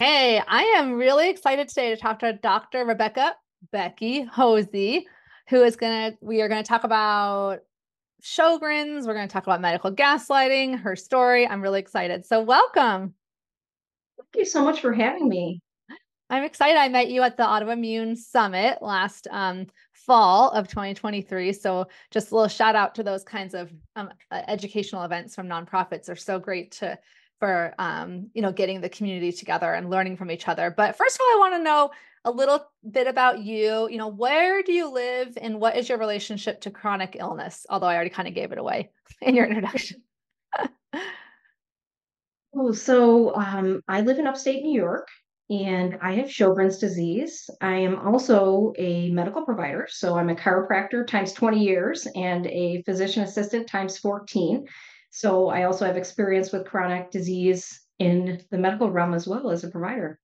Hey, I am really excited today to talk to Dr. Rebecca Becky Hosey who is going to, we are going to talk about Sjogren's. We're going to talk about medical gaslighting, her story. I'm really excited. So, welcome. Thank you so much for having me. I'm excited. I met you at the Autoimmune Summit last um, fall of 2023. So, just a little shout out to those kinds of um, educational events from nonprofits. Are so great to for um, you know getting the community together and learning from each other. But first of all, I want to know a little bit about you. You know, where do you live and what is your relationship to chronic illness? Although I already kind of gave it away in your introduction. oh, so um, I live in upstate New York and I have Sjogren's disease. I am also a medical provider. So I'm a chiropractor times 20 years and a physician assistant times 14. So I also have experience with chronic disease in the medical realm as well as a provider.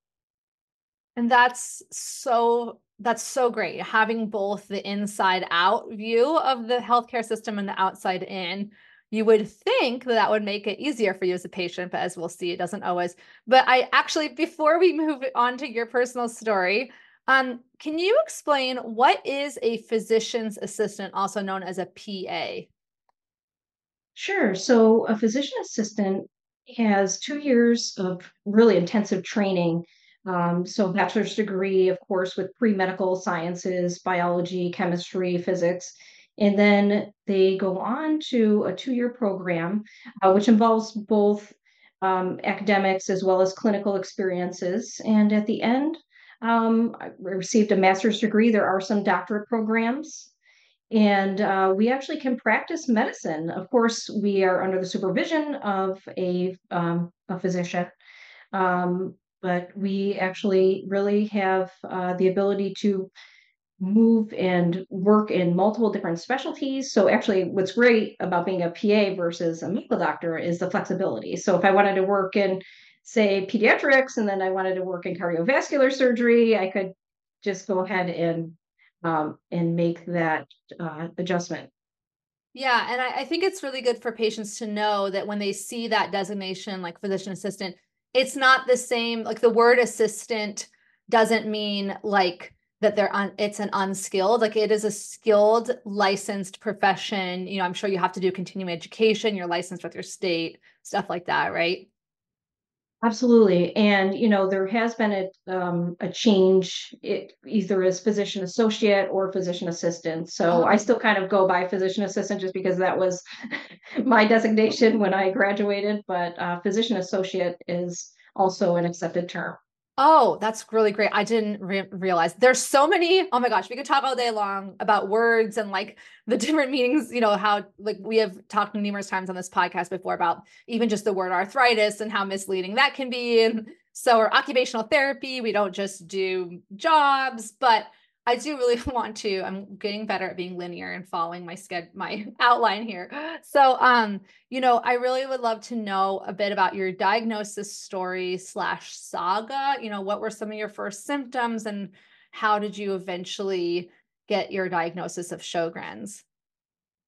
And that's so that's so great having both the inside out view of the healthcare system and the outside in. You would think that that would make it easier for you as a patient, but as we'll see, it doesn't always. But I actually, before we move on to your personal story, um, can you explain what is a physician's assistant, also known as a PA? Sure. So, a physician assistant has two years of really intensive training um, so bachelor's degree, of course, with pre-medical sciences, biology, chemistry, physics. And then they go on to a two-year program, uh, which involves both um, academics as well as clinical experiences. And at the end, um, I received a master's degree. There are some doctorate programs. And uh, we actually can practice medicine. Of course, we are under the supervision of a, um, a physician. Um, but we actually really have uh, the ability to move and work in multiple different specialties. So actually what's great about being a PA versus a medical doctor is the flexibility. So if I wanted to work in say pediatrics and then I wanted to work in cardiovascular surgery, I could just go ahead and um, and make that uh, adjustment. Yeah, and I, I think it's really good for patients to know that when they see that designation, like physician assistant, it's not the same like the word assistant doesn't mean like that they're on it's an unskilled like it is a skilled licensed profession you know i'm sure you have to do continuing education you're licensed with your state stuff like that right Absolutely. And, you know, there has been a, um, a change, it, either as physician associate or physician assistant. So I oh. still kind of go by physician assistant just because that was my designation when I graduated. But uh, physician associate is also an accepted term. Oh, that's really great. I didn't re- realize there's so many. Oh my gosh, we could talk all day long about words and like the different meanings, you know, how like we have talked numerous times on this podcast before about even just the word arthritis and how misleading that can be. And so, or occupational therapy, we don't just do jobs, but I do really want to. I'm getting better at being linear and following my schedule, my outline here. So, um, you know, I really would love to know a bit about your diagnosis story slash saga. You know, what were some of your first symptoms, and how did you eventually get your diagnosis of Sjogren's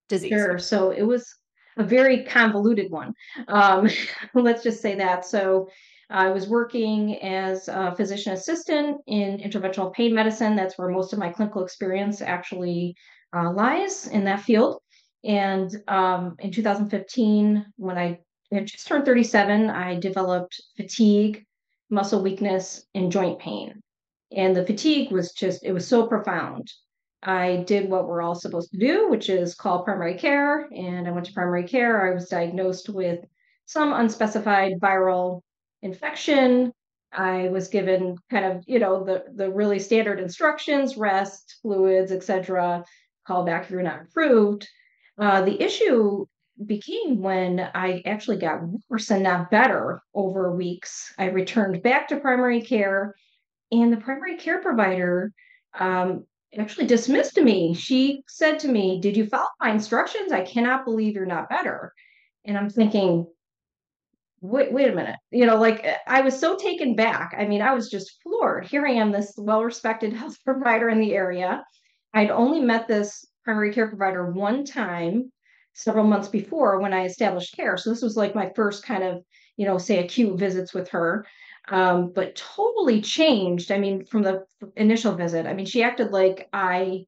disease? Sure. So it was a very convoluted one. Um, let's just say that. So I was working as a physician assistant in interventional pain medicine. That's where most of my clinical experience actually uh, lies in that field. And um, in 2015, when I had just turned 37, I developed fatigue, muscle weakness, and joint pain. And the fatigue was just, it was so profound. I did what we're all supposed to do, which is call primary care. And I went to primary care. I was diagnosed with some unspecified viral infection. I was given kind of, you know, the the really standard instructions, rest, fluids, etc. Call back if you're not approved. Uh, the issue became when I actually got worse and not better over weeks. I returned back to primary care, and the primary care provider um, actually dismissed me. She said to me, Did you follow my instructions? I cannot believe you're not better. And I'm thinking, wait, wait a minute. You know, like eh, I was so taken back. I mean, I was just floored. Here I am, this well respected health provider in the area. I'd only met this primary care provider one time several months before when I established care. So this was like my first kind of, you know, say acute visits with her. Um, but totally changed. I mean, from the initial visit, I mean, she acted like I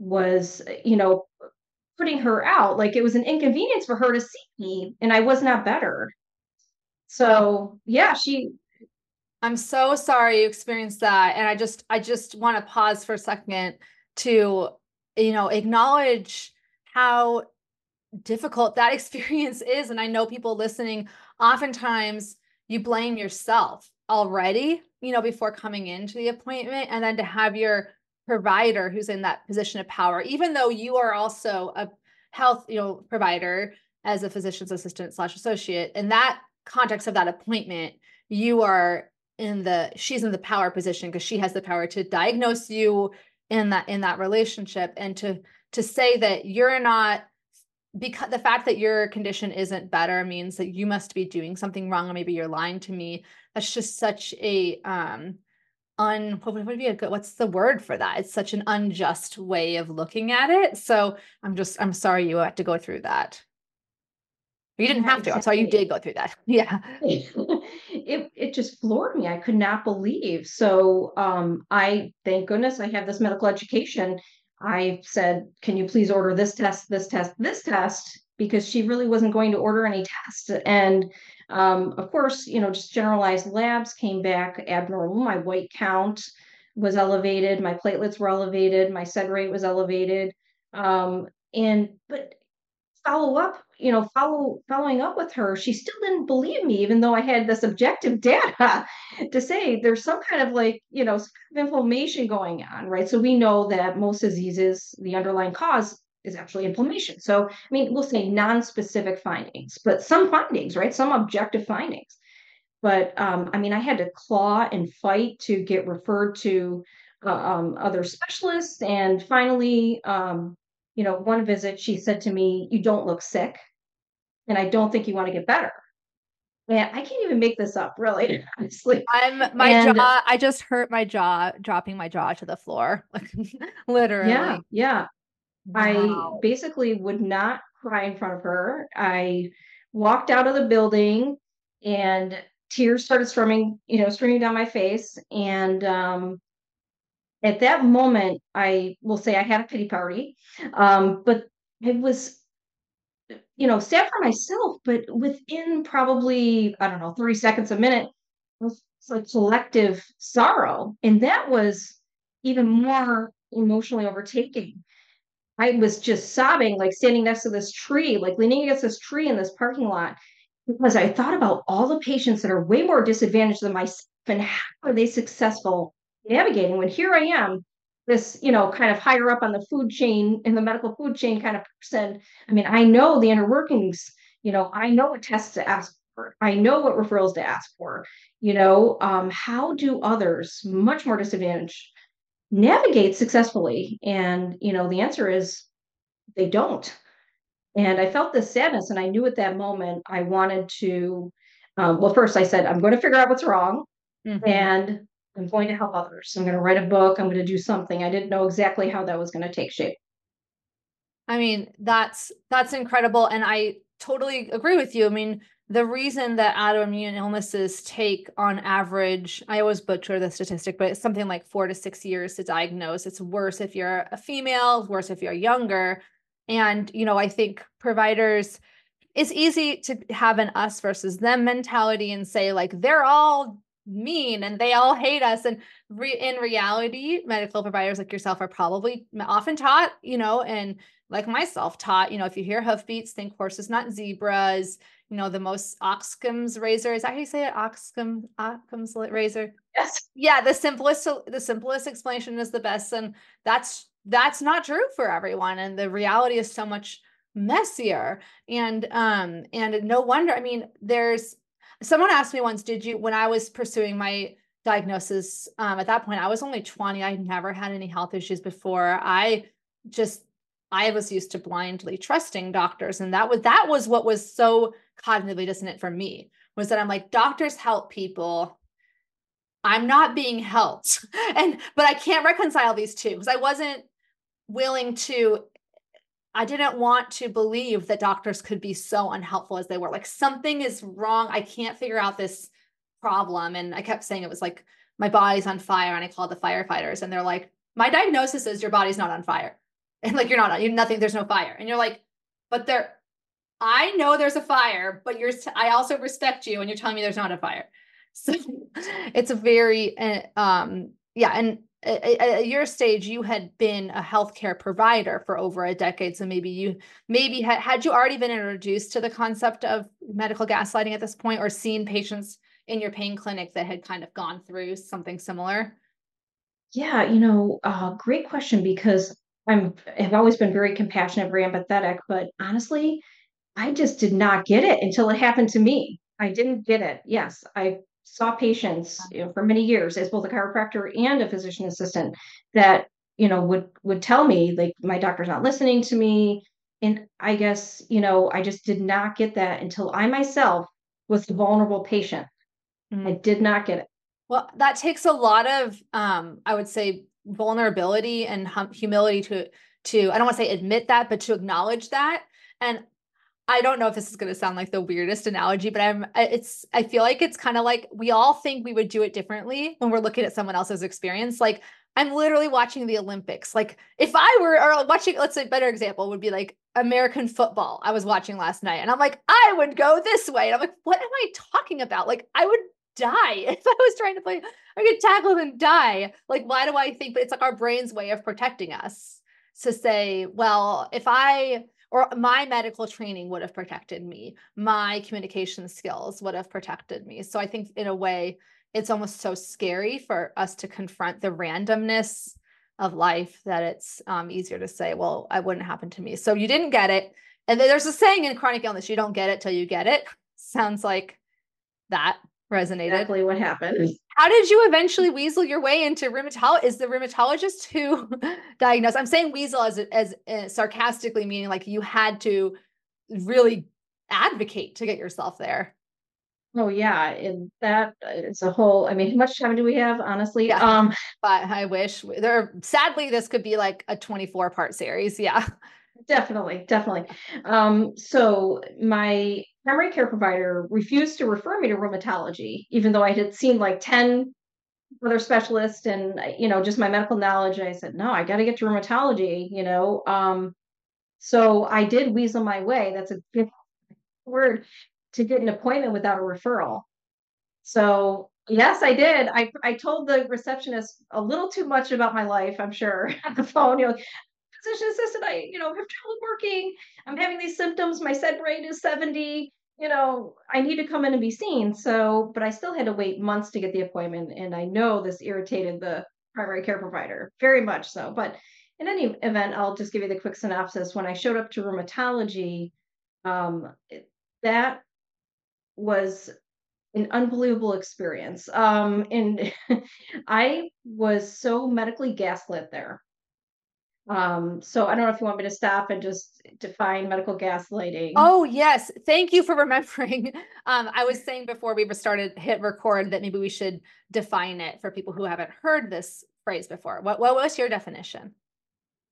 was, you know, putting her out, like it was an inconvenience for her to see me, and I was not better. So yeah, she I'm so sorry you experienced that. And I just I just want to pause for a second to, you know, acknowledge how difficult that experience is. And I know people listening, oftentimes you blame yourself already, you know, before coming into the appointment. And then to have your provider who's in that position of power, even though you are also a health, you know, provider as a physician's assistant slash associate, and that context of that appointment, you are in the she's in the power position because she has the power to diagnose you in that in that relationship and to to say that you're not because the fact that your condition isn't better means that you must be doing something wrong or maybe you're lying to me. That's just such a um un what would be a good what's the word for that? It's such an unjust way of looking at it. So i'm just i'm sorry you had to go through that you didn't have to. Sorry you did go through that. Yeah. it it just floored me. I could not believe. So um I thank goodness I have this medical education. I said, "Can you please order this test, this test, this test?" because she really wasn't going to order any tests. And um, of course, you know, just generalized labs came back abnormal. My white count was elevated, my platelets were elevated, my sed rate was elevated. Um, and but follow up you know follow following up with her she still didn't believe me even though i had this objective data to say there's some kind of like you know inflammation going on right? So we know that most diseases the underlying cause is actually inflammation. So i mean we'll say non-specific findings but some findings right? Some objective findings. But um, i mean i had to claw and fight to get referred to uh, um, other specialists. And finally um, you know, one visit she said to me, You don't look sick, and I don't think you want to get better. Man, I can't even make this up, really, honestly. I'm my and, jaw, I just hurt my jaw, dropping my jaw to the floor. Literally. Yeah, yeah. Wow. I basically would not cry in front of her. I walked out of the building and tears started streaming, you know, streaming down my face. And um, at that moment, I will say I had a pity party, um, but it was, you know, sad for myself. But within probably I don't know, thirty seconds a minute, was like selective sorrow, and that was even more emotionally overtaking. I was just sobbing, like standing next to this tree, like leaning against this tree in this parking lot, because I thought about all the patients that are way more disadvantaged than myself and how are they successful navigating when here I am, this, you know, kind of higher up on the food chain in the medical food chain kind of person. I mean, I know the inner workings, you know, I know what tests to ask for. I know what referrals to ask for. You know, um, how do others, much more disadvantaged, navigate successfully? And, you know, the answer is they don't. And I felt this sadness, and I knew at that moment I wanted to. Um, well, first I said, I'm going to figure out what's wrong, mm-hmm. and I'm going to help others. I'm going to write a book. I'm going to do something. I didn't know exactly how that was going to take shape. I mean, that's that's incredible, and I totally agree with you. I mean, the reason that autoimmune illnesses take on average, I always butcher the statistic, but it's something like four to six years to diagnose. It's worse if you're a female, worse if you're younger. And, you know, I think providers, it's easy to have an us versus them mentality and say, like, they're all mean and they all hate us. And re- in reality, medical providers like yourself are probably often taught, you know, and like myself taught, you know, if you hear hoofbeats, think horses, not zebras. You know, the most Occam's razor is that how you say it? Occam, Occam's razor. Yes. Yeah, the simplest, the simplest explanation is the best, and that's that's not true for everyone. And the reality is so much messier. And um, and no wonder. I mean, there's someone asked me once, did you when I was pursuing my diagnosis um, at that point i was only 20 i never had any health issues before i just I was used to blindly trusting doctors. And that was that was what was so cognitively dissonant for me was that I'm like, doctors help people. I'm not being helped. And but I can't reconcile these two because I wasn't willing to I didn't want to believe that doctors could be so unhelpful as they were. Like something is wrong. I can't figure out this problem. And I kept saying it was like my body's on fire. And I called the firefighters and they're like, my diagnosis is your body's not on fire and like you're not you nothing there's no fire and you're like but there i know there's a fire but you're i also respect you and you're telling me there's not a fire so it's a very uh, um yeah and at your stage you had been a healthcare provider for over a decade so maybe you maybe had, had you already been introduced to the concept of medical gaslighting at this point or seen patients in your pain clinic that had kind of gone through something similar yeah you know uh, great question because I'm have always been very compassionate, very empathetic, but honestly, I just did not get it until it happened to me. I didn't get it. Yes, I saw patients you know, for many years as both a chiropractor and a physician assistant that you know would would tell me like my doctor's not listening to me and i guess you know i just did not get that until i myself was the vulnerable patient mm-hmm. i did not get it well that takes a lot of um i would say vulnerability and hum- humility to to I don't want to say admit that, but to acknowledge that. And I don't know if this is going to sound like the weirdest analogy, but I'm it's I feel like it's kind of like we all think we would do it differently when we're looking at someone else's experience. Like I'm literally watching the Olympics. Like if I were or watching, let's say better example would be like American football. I was watching last night and I'm like, I would go this way. And I'm like, what am I talking about? Like I would die if I was trying to play. I get tackled and die. Like, why do I think? But it's like our brain's way of protecting us to say, well, if I or my medical training would have protected me, my communication skills would have protected me. So I think in a way, it's almost so scary for us to confront the randomness of life that it's um, easier to say, well, it wouldn't happen to me. So you didn't get it. And there's a saying in chronic illness, you don't get it till you get it. Sounds like that resonated. Exactly what happened. How did you eventually weasel your way into rheumatology? Is the rheumatologist who diagnosed? I'm saying weasel as as uh, sarcastically meaning like you had to really advocate to get yourself there. Oh yeah, and that is a whole. I mean, how much time do we have? Honestly, yeah. um, but I wish there. Sadly, this could be like a 24 part series. Yeah, definitely, definitely. Um, so my primary care provider refused to refer me to rheumatology, even though I had seen like 10 other specialists and, you know, just my medical knowledge. I said, no, I got to get to rheumatology, you know. Um, so I did weasel my way. That's a good word to get an appointment without a referral. So yes, I did. I I told the receptionist a little too much about my life. I'm sure on the phone. You know, physician assistant, I, you know, have trouble working. I'm having these symptoms. My SED rate is 70. you know, I need to come in and be seen. So, but I still had to wait months to get the appointment. And I know this irritated the primary care provider very much so. But in any event, I'll just give you the quick synopsis. When I showed up to rheumatology, um, that was an unbelievable experience. Um, and I was so medically gaslit there. Um, so I don't know if you want me to stop and just define medical gaslighting. Oh yes, thank you for remembering. Um, I was saying before we started hit record that maybe we should define it for people who haven't heard this phrase before. What what was your definition?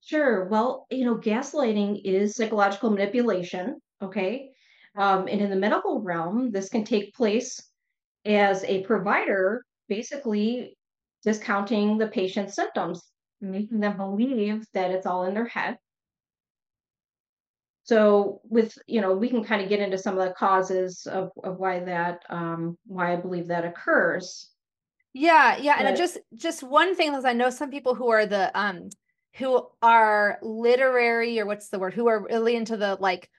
Sure. Well, you know, gaslighting is psychological manipulation. Okay. Um, and in the medical realm, this can take place as a provider basically discounting the patient's symptoms, making them believe that it's all in their head. So with, you know, we can kind of get into some of the causes of, of why that, um, why I believe that occurs. Yeah, yeah. But, and just just one thing is I know some people who are the um who are literary or what's the word, who are really into the like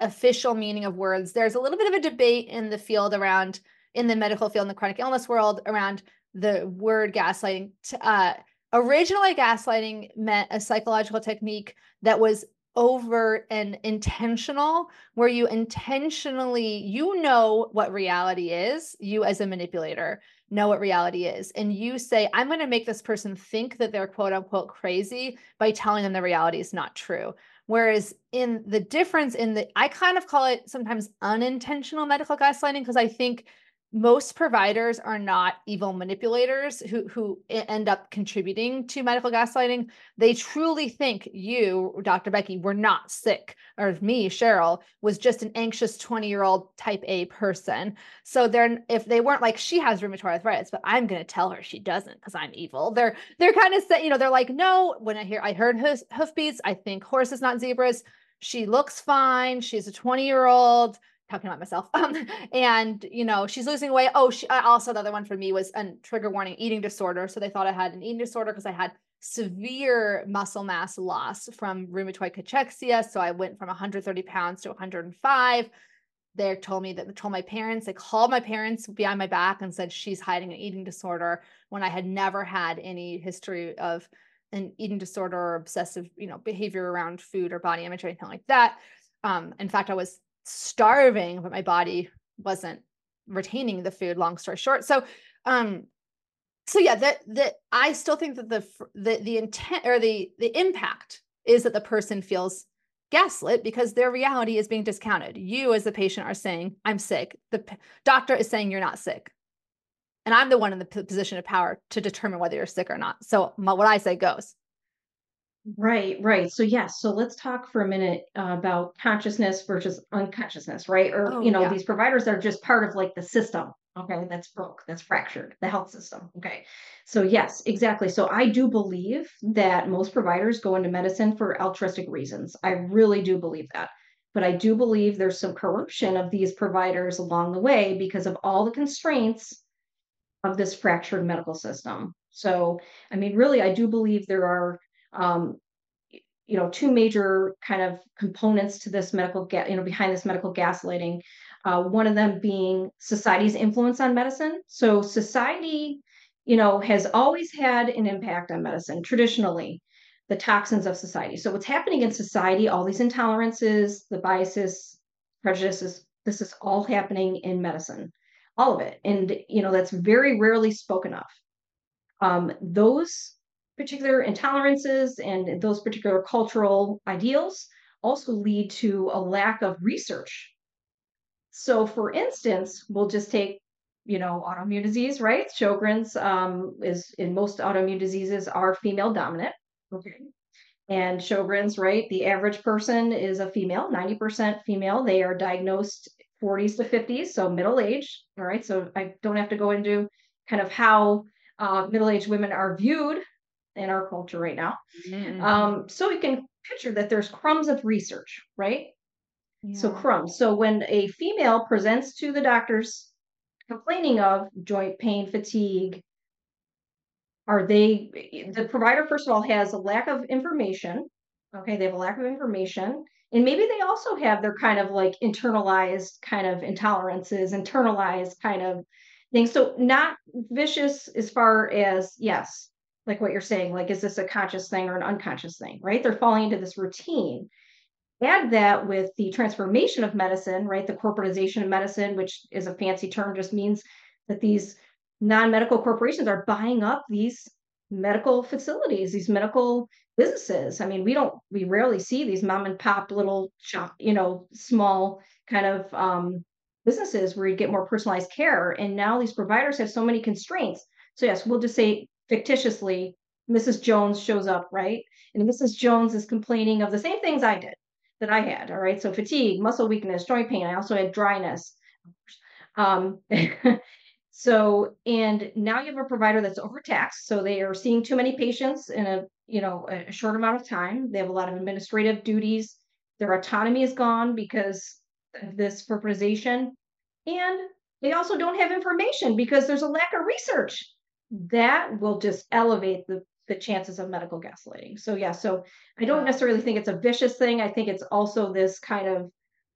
official meaning of words. There's a little bit of a debate in the field around in the medical field in the chronic illness world around the word gaslighting. Uh, originally, gaslighting meant a psychological technique that was overt and intentional where you intentionally you know what reality is you as a manipulator know what reality is and you say i'm going to make this person think that they're quote unquote crazy by telling them the reality is not true. Whereas in the difference in the i kind of call it sometimes unintentional medical gaslighting because i think most providers are not evil manipulators who who end up contributing to medical gaslighting. They truly think you dr becky were not sick or me cheryl was just an anxious 20 year old type a person. So they're if they weren't like she has rheumatoid arthritis but i'm going to tell her she doesn't because i'm evil. They're they're kind of you know they're like no when i hear i heard hoof, hoofbeats i think horses not zebras. She looks fine. She's a 20 year old talking about myself. Um, and you know, she's losing weight. Oh, she also the other one for me was a trigger warning eating disorder. So they thought I had an eating disorder because I had severe muscle mass loss from rheumatoid cachexia. So I went from 130 pounds to 105. They told me that told my parents, they called my parents behind my back and said she's hiding an eating disorder when I had never had any history of an eating disorder or obsessive, you know, behavior around food or body image or anything like that. Um, in fact, I was starving, but my body wasn't retaining the food, long story short. So, um, so yeah, that that I still think that the the the intent or the the impact is that the person feels gaslit because their reality is being discounted. You as the patient are saying, "I'm sick." The p- doctor is saying you're not sick. And I'm the one in the p- position of power to determine whether you're sick or not. So my, what I say goes. Right, right. So yes, so let's talk for a minute uh, about consciousness versus unconsciousness, right? Or Oh, you know, yeah. these providers are just part of like the system, okay? That's broke, that's fractured, the health system, okay? So yes, exactly. So I do believe that most providers go into medicine for altruistic reasons. I really do believe that. But I do believe there's some corruption of these providers along the way because of all the constraints of this fractured medical system. So, I mean, really, I do believe there are um, you know two major kind of components to this medical you know behind this medical gaslighting uh, one of them being society's influence on medicine. So society you know has always had an impact on medicine traditionally the toxins of society. So what's happening in society all these intolerances the biases prejudices this is all happening in medicine all of it. And you know that's very rarely spoken of. Um, those particular intolerances and those particular cultural ideals also lead to a lack of research. So, for instance, we'll just take, you know, autoimmune disease, right? Sjogren's um, is in most autoimmune diseases are female dominant. Okay. And Sjogren's, right? The average person is a female, 90% female. They are diagnosed 40s to 50s, so middle age. All right. So I don't have to go into kind of how uh, middle-aged women are viewed in our culture right now. Mhm. Um, so you can picture that there's crumbs of research, right? So crumbs. So when a female presents to the doctors complaining of joint pain, fatigue, are they the provider first of all has a lack of information. Okay, they have a lack of information and maybe they also have their kind of like internalized kind of intolerances internalized kind of things so not vicious as far as yes like what you're saying like is this a conscious thing or an unconscious thing right? They're falling into this routine. Add that with the transformation of medicine right? The corporatization of medicine which is a fancy term just means that these non-medical corporations are buying up these medical facilities these medical businesses. I mean we don't we rarely see these mom and pop little shop you know small kind of um, businesses where you get more personalized care. And now these providers have so many constraints. So yes we'll just say fictitiously mrs jones shows up right and mrs jones is complaining of the same things i did that i had all right so fatigue muscle weakness joint pain i also had dryness um, So, and now you have a provider that's overtaxed. So they are seeing too many patients in a, you know, a short amount of time. They have a lot of administrative duties. Their autonomy is gone because of this corporatization. And they also don't have information because there's a lack of research. That will just elevate the, the chances of medical gaslighting. So yeah, so I don't necessarily think it's a vicious thing. I think it's also this kind of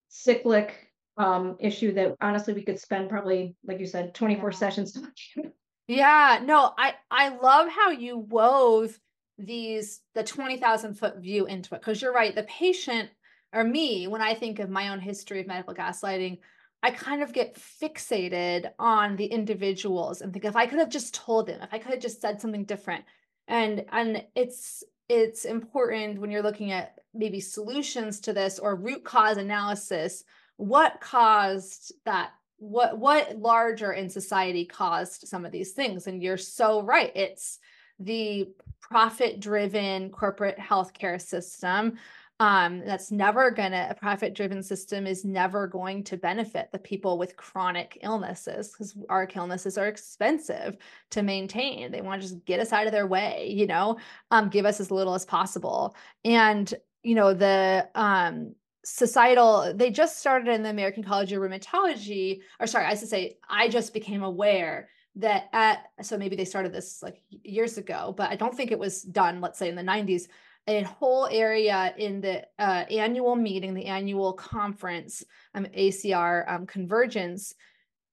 cyclic um, issue that honestly we could spend probably, like you said, 24 yeah. sessions talking. Yeah, no, I I love how you wove these the 20,000 foot view into it because you're right. The patient or me, when I think of my own history of medical gaslighting, I kind of get fixated on the individuals and think if I could have just told them, if I could have just said something different. And and it's it's important when you're looking at maybe solutions to this or root cause analysis what caused that what what larger in society caused some of these things and you're so right it's the profit driven corporate healthcare system um, that's never gonna a profit driven system is never going to benefit the people with chronic illnesses because our illnesses are expensive to maintain. They want to just get us out of their way you know? Um, give us as little as possible. And you know the um societal they just started in the american college of rheumatology or sorry i should say i just became aware that at so maybe they started this like years ago but i don't think it was done let's say in the 90s a whole area in the uh, annual meeting the annual conference um, acr um, convergence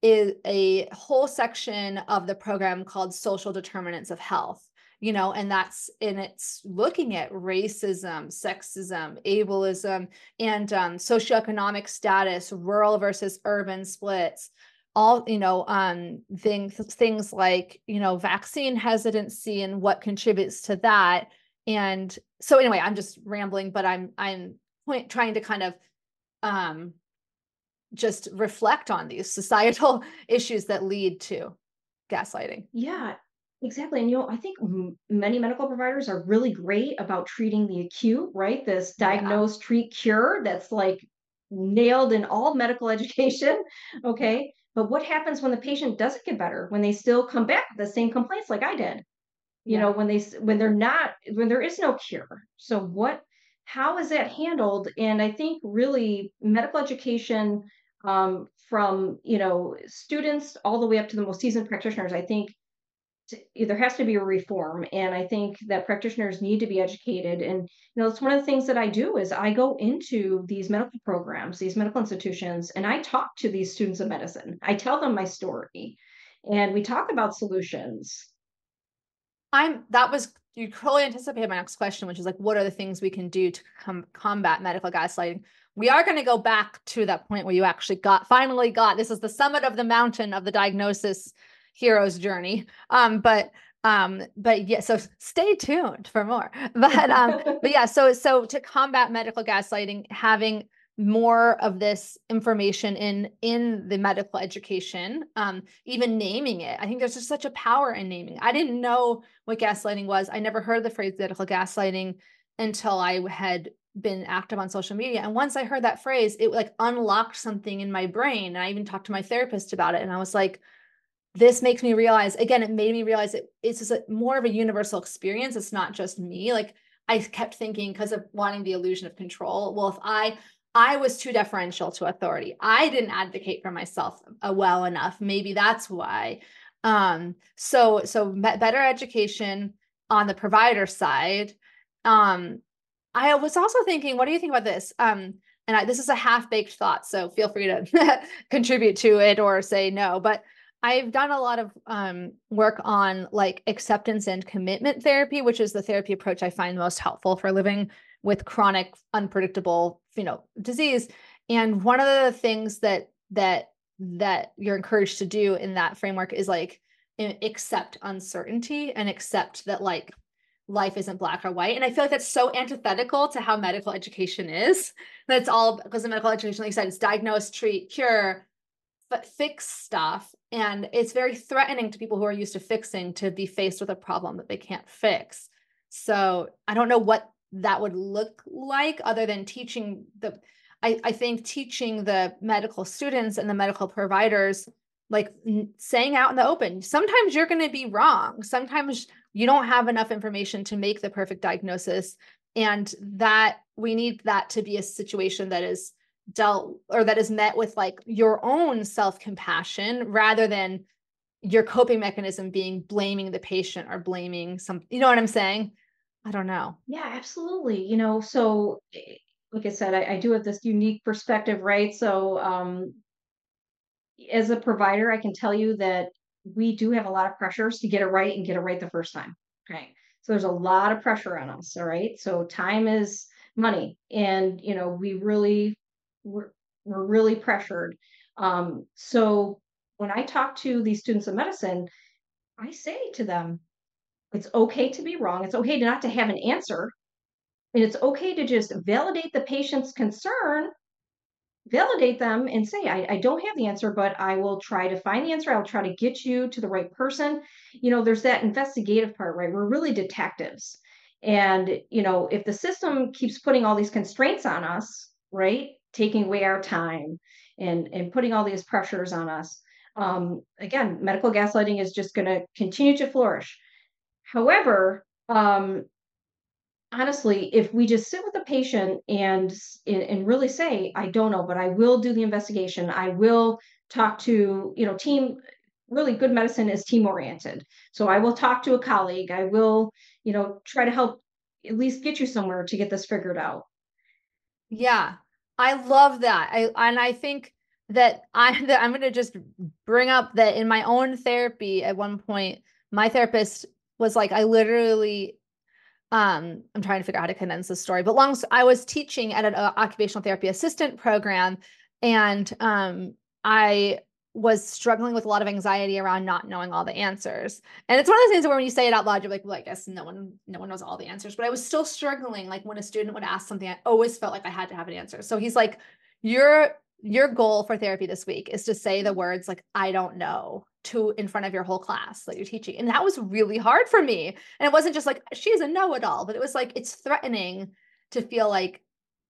is a whole section of the program called social determinants of health you know and that's and it's looking at racism sexism ableism and um, socioeconomic status rural versus urban splits all you know um things things like you know vaccine hesitancy and what contributes to that and so anyway i'm just rambling but i'm i'm point, trying to kind of um just reflect on these societal issues that lead to gaslighting yeah Exactly. And you know, I think m- many medical providers are really great about treating the acute, right? This diagnose, yeah. treat, cure that's like nailed in all medical education. Okay. But what happens when the patient doesn't get better, when they still come back with the same complaints like I did? You yeah. know, when they when they're not when there is no cure. So what how is that handled? And I think really medical education um, from you know students all the way up to the most seasoned practitioners, I think there has to be a reform and i think that practitioners need to be educated and you know it's one of the things that i do is i go into these medical programs these medical institutions and i talk to these students of medicine i tell them my story and we talk about solutions i'm that was you totally anticipated my next question which is like what are the things we can do to com- combat medical gaslighting we are going to go back to that point where you actually got finally got this is the summit of the mountain of the diagnosis hero's journey. Um, but um, but yeah, so stay tuned for more. But um, but yeah, so so to combat medical gaslighting, having more of this information in in the medical education um even naming it. I think there's just such a power in naming. I didn't know what gaslighting was. I never heard the phrase medical gaslighting until i had been active on social media. And once i heard that phrase it like unlocked something in my brain. And i even talked to my therapist about it. And i was like this makes me realize again it made me realize it, it's just a, more of a universal experience. It's not just me. Like i kept thinking because of wanting the illusion of control well if i i was too deferential to authority i didn't advocate for myself uh, well enough maybe that's why um so so better education on the provider side um I was also thinking, what do you think about this? Um, and I, this is a half baked thought, so feel free to contribute to it or say no. But I've done a lot of um, work on like acceptance and commitment therapy, which is the therapy approach I find most helpful for living with chronic, unpredictable, you know, disease. And one of the things that that that you're encouraged to do in that framework is like accept uncertainty and accept that like life isn't black or white. And I feel like that's so antithetical to how medical education is. That's all because the medical education, like I said, it's diagnose, treat, cure, but fix stuff. And it's very threatening to people who are used to fixing to be faced with a problem that they can't fix. So I don't know what that would look like other than teaching the I, I think teaching the medical students and the medical providers like saying out in the open. Sometimes you're going to be wrong. Sometimes you don't have enough information to make the perfect diagnosis. And that we need that to be a situation that is dealt or that is met with like your own self-compassion rather than your coping mechanism being blaming the patient or blaming some you know what i'm saying i don't know. Yeah absolutely you know so eh, like i said i, I do have this unique perspective right? So um as a provider i can tell you that we do have a lot of pressures to get it right and get it right the first time okay so there's a lot of pressure on us all right? So time is money and you know we really we're, we're really pressured. Um, so when I talk to these students of medicine, I say to them, it's okay to be wrong. It's okay not to have an answer. And it's okay to just validate the patient's concern, validate them and say, I, I don't have the answer, but I will try to find the answer. I'll try to get you to the right person. You know, there's that investigative part, right? We're really detectives. And, you know, if the system keeps putting all these constraints on us, right? taking away our time and and putting all these pressures on us um, again medical gaslighting is just going to continue to flourish however um, honestly if we just sit with the patient and and really say i don't know but i will do the investigation. I will talk to you know team really good medicine is team oriented so i will talk to a colleague. I will you know try to help at least get you somewhere to get this figured out. Yeah. I love that. I and I think that I that I'm going to just bring up that in my own therapy at one point my therapist was like I literally um I'm trying to figure out how to condense the story but long I was teaching at an uh, occupational therapy assistant program and um I was struggling with a lot of anxiety around not knowing all the answers. And it's one of those things where when you say it out loud, you're like, well, I guess no one, no one knows all the answers. But I was still struggling. Like when a student would ask something, I always felt like I had to have an answer. So he's like, your your goal for therapy this week is to say the words like I don't know to in front of your whole class that you're teaching. And that was really hard for me. And it wasn't just like she's a know-it-all, but it was like it's threatening to feel like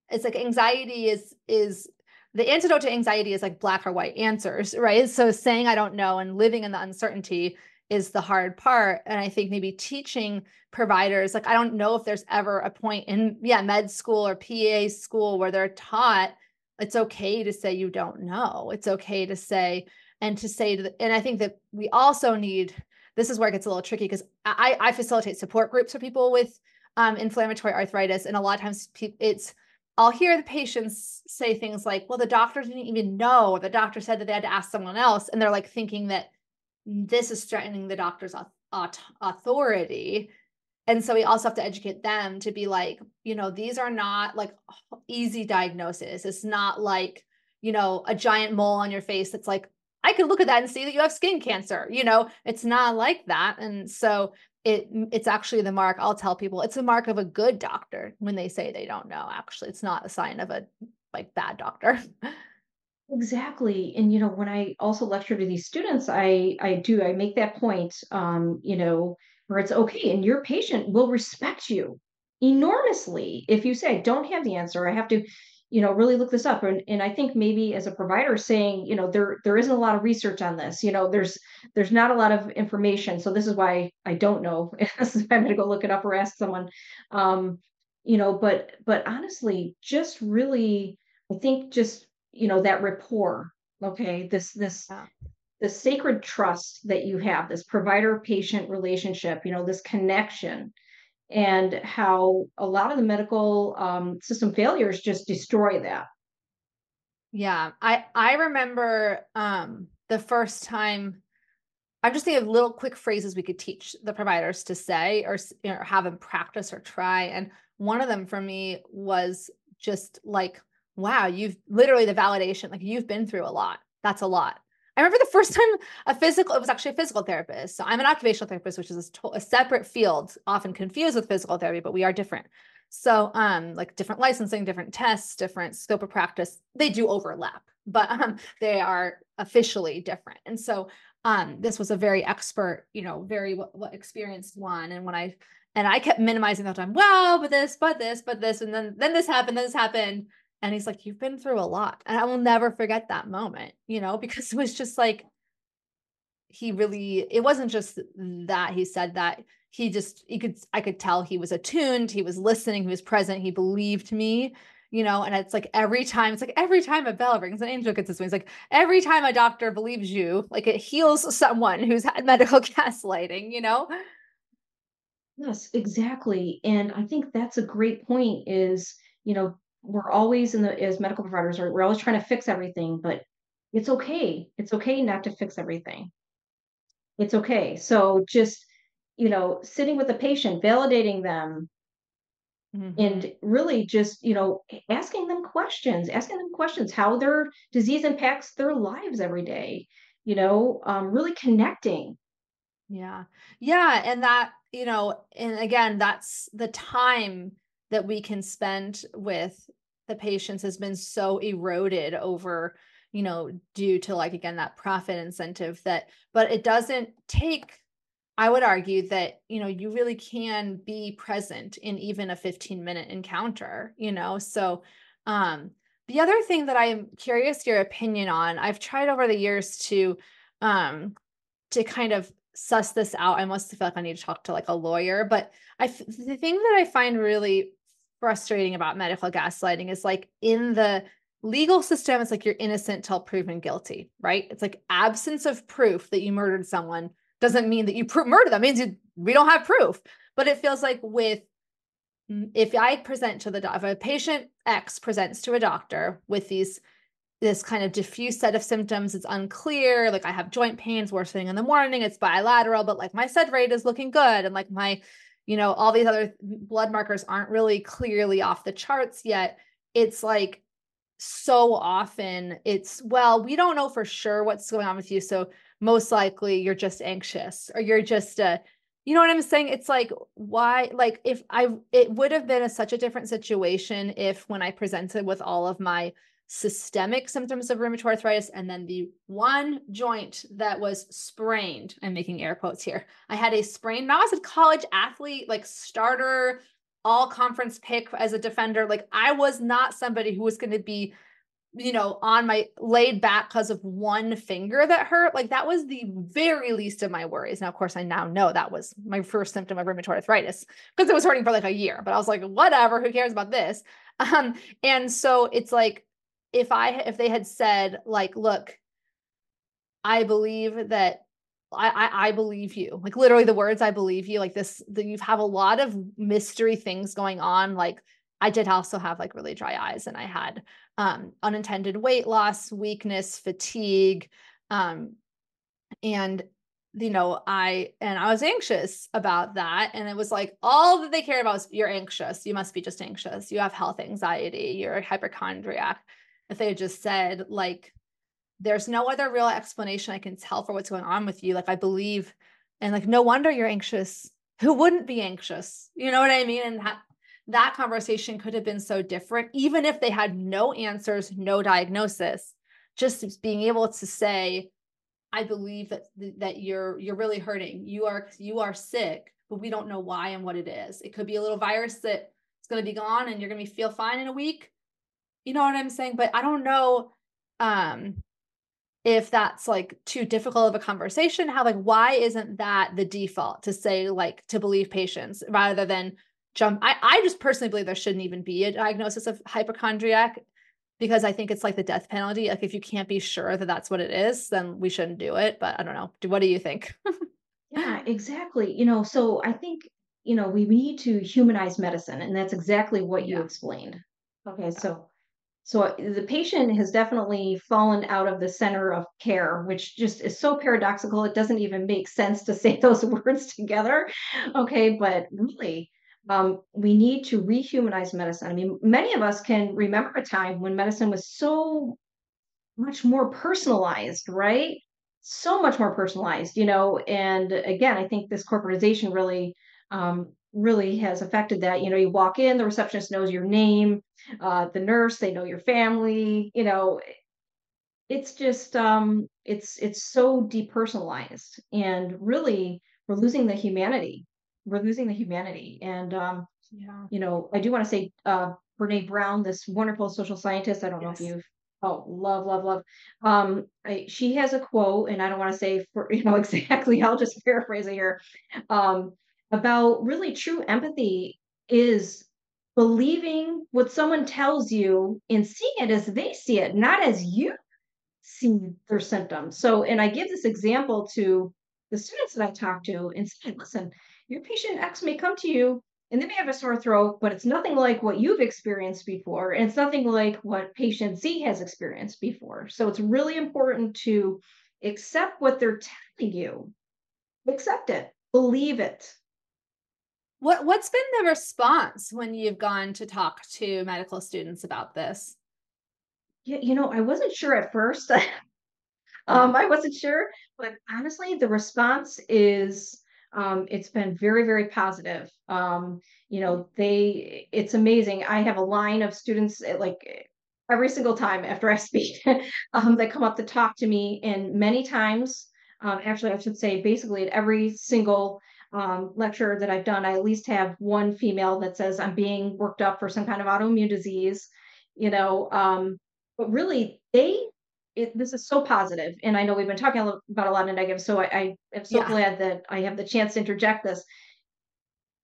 it's like anxiety is is the antidote to anxiety is like black or white answers, right? So saying I don't know and living in the uncertainty is the hard part. And I think maybe teaching providers, like I don't know if there's ever a point in yeah, med school or PA school where they're taught it's okay to say you don't know. It's okay to say and to say the, and I think that we also need this is where it gets a little tricky because I, I facilitate support groups for people with um, inflammatory arthritis, and a lot of times it's I'll hear the patients say things like, well, the doctor didn't even know, the doctor said that they had to ask someone else. And they're like thinking that this is threatening the doctor's authority. And so we also have to educate them to be like, you know, these are not like easy diagnosis. It's not like, you know, a giant mole on your face that's like, I could look at that and see that you have skin cancer. You know, it's not like that. And so it it's actually the mark i'll tell people it's a mark of a good doctor when they say they don't know actually it's not a sign of a like bad doctor exactly and you know when i also lecture to these students i i do i make that point um you know where it's okay and your patient will respect you enormously if you say i don't have the answer i have to you know really look this up. And, and i think maybe as a provider saying you know there there isn't a lot of research on this you know there's there's not a lot of information. So this is why i don't know. I'm going to go look it up or ask someone. Um you know but but honestly just really i think just you know that rapport okay? This this yeah. the sacred trust that you have this provider patient relationship you know this connection and how a lot of the medical um, system failures just destroy that. Yeah, I I remember um, the first time. I'm just thinking of little quick phrases we could teach the providers to say or, you know, have them practice or try. And one of them for me was just like, wow, you've literally the validation, like you've been through a lot. That's a lot. I remember the first time a physical, it was actually a physical therapist. So I'm an occupational therapist, which is a, a separate field, often confused with physical therapy, but we are different. So um, like different licensing, different tests, different scope of practice, they do overlap, but um, they are officially different. And so um, this was a very expert, you know, very experienced one. And when I and I kept minimizing the time, well, but this, but this, but this, and then then this happened, then this happened. And he's like, You've been through a lot. And I will never forget that moment, you know, because it was just like, he really, it wasn't just that he said that. He just, he could, I could tell he was attuned, he was listening, he was present, he believed me, you know, and it's like every time, it's like every time a bell rings, an angel gets this. It's like every time a doctor believes you, like it heals someone who's had medical gaslighting, you know? Yes, exactly. And I think that's a great point is, you know, we're always in the as medical providers are we're always trying to fix everything but it's okay. It's okay not to fix everything. It's okay. So just you know sitting with the patient validating them mm-hmm. and really just you know asking them questions asking them questions how their disease impacts their lives every day you know um, really connecting. Yeah. Yeah and that you know and again that's the time that we can spend with the patients has been so eroded over you know due to like again that profit incentive that but it doesn't take i would argue that you know you really can be present in even a 15 minute encounter you know? So um the other thing that i'm curious your opinion on i've tried over the years to um to kind of suss this out. I must feel like i need to talk to like a lawyer but i the thing that i find really frustrating about medical gaslighting is like in the legal system it's like you're innocent till proven guilty right? It's like absence of proof that you murdered someone doesn't mean that you pr- murdered them it means you, we don't have proof. But it feels like with mm, if i present to the doctor, if a patient x presents to a doctor with these this kind of diffuse set of symptoms it's unclear like i have joint pains worsening in the morning it's bilateral but like my sed rate is looking good and like my you know, all these other blood markers aren't really clearly off the charts yet. It's like so often it's, well, we don't know for sure what's going on with you. So most likely you're just anxious or you're just uh you know what I'm saying? It's like why like if I it would have been a, such a different situation if when I presented with all of my systemic symptoms of rheumatoid arthritis and then the one joint that was sprained i'm making air quotes here i had a sprained now as a college athlete like starter all conference pick as a defender like i was not somebody who was going to be you know on my laid back because of one finger that hurt like that was the very least of my worries. Now of course i now know that was my first symptom of rheumatoid arthritis because it was hurting for like a year but i was like whatever who cares about this? Um and so it's like if I if they had said like, look, I believe that I, I, I believe you. Like literally the words I believe you. Like this, that you have a lot of mystery things going on. Like I did also have like really dry eyes, and I had um, unintended weight loss, weakness, fatigue, um, and you know i and i was anxious about that and it was like all that they cared about was you're anxious you must be just anxious you have health anxiety you're a hypochondriac if they had just said like there's no other real explanation i can tell for what's going on with you. Like i believe and like no wonder you're anxious. Who wouldn't be anxious? You know what i mean? And that that conversation could have been so different even if they had no answers no diagnosis. Just being able to say i believe that that you're you're really hurting. You are you are sick but we don't know why and what it is. It could be a little virus that it's going to be gone and you're going to feel fine in a week you know what I'm saying? But I don't know um if that's like too difficult of a conversation. How like why isn't that the default to say like to believe patients rather than jump? I, I just personally believe there shouldn't even be a diagnosis of hypochondriac because I think it's like the death penalty. Like if you can't be sure that that's what it is, then we shouldn't do it. But I don't know. What do you think? yeah, exactly. You know, so I think you know, we need to humanize medicine, and that's exactly what you Yeah. explained. Okay, so so uh, the patient has definitely fallen out of the center of care, which just is so paradoxical. It doesn't even make sense to say those words together. Okay, but really, um, we need to rehumanize medicine. I mean, many of us can remember a time when medicine was so much more personalized, right? So much more personalized, you know. And again, I think this corporatization really, um, really has affected that. You know, you walk in, the receptionist knows your name, uh, the nurse, they know your family. You know, it's just, um, it's it's so depersonalized, and really, we're losing the humanity. We're losing the humanity, and um, Yeah. you know, I do want to say, uh, Brene Brown, this wonderful social scientist. I don't know if you've, oh, love, love, love. Um, I, she has a quote, and I don't want to say for you know exactly. I'll just paraphrase it here. Um, about really true empathy is believing what someone tells you and seeing it as they see it, not as you see their symptoms. So, and I give this example to the students that I talk to and say, listen, your patient X may come to you and they may have a sore throat, but it's nothing like what you've experienced before. And it's nothing like what patient Z has experienced before. So it's really important to accept what they're telling you, accept it, believe it. What what's been the response when you've gone to talk to medical students about this? Yeah, you know, I wasn't sure at first. Um, I wasn't sure, but honestly, the response is um, it's been very, very positive. Um, you know, they it's amazing. I have a line of students eh, like every single time after I speak, um, they come up to talk to me, and many times, um, actually, I should say, basically at every single um, lecture that I've done, I at least have one female that says I'm being worked up for some kind of autoimmune disease. You know, um, but really, they it, this is so positive, and I know we've been talking about a lot of negative, so I, I am so Yeah. glad that I have the chance to interject this.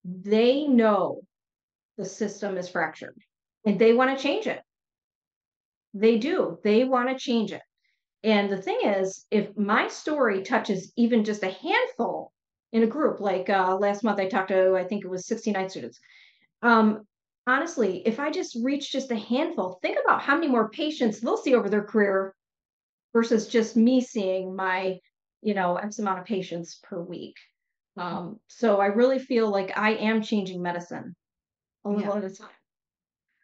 They know the system is fractured, and they want to change it. They do. They want to change it. And the thing is, if my story touches even just a handful in a group, like uh, last month I talked to, I think it was 69 students. Um, honestly, if I just reach just a handful, think about how many more patients they'll see over their career versus just me seeing my, you know, X amount of patients per week. Um, so I really feel like I am changing medicine a little Yeah. at a time.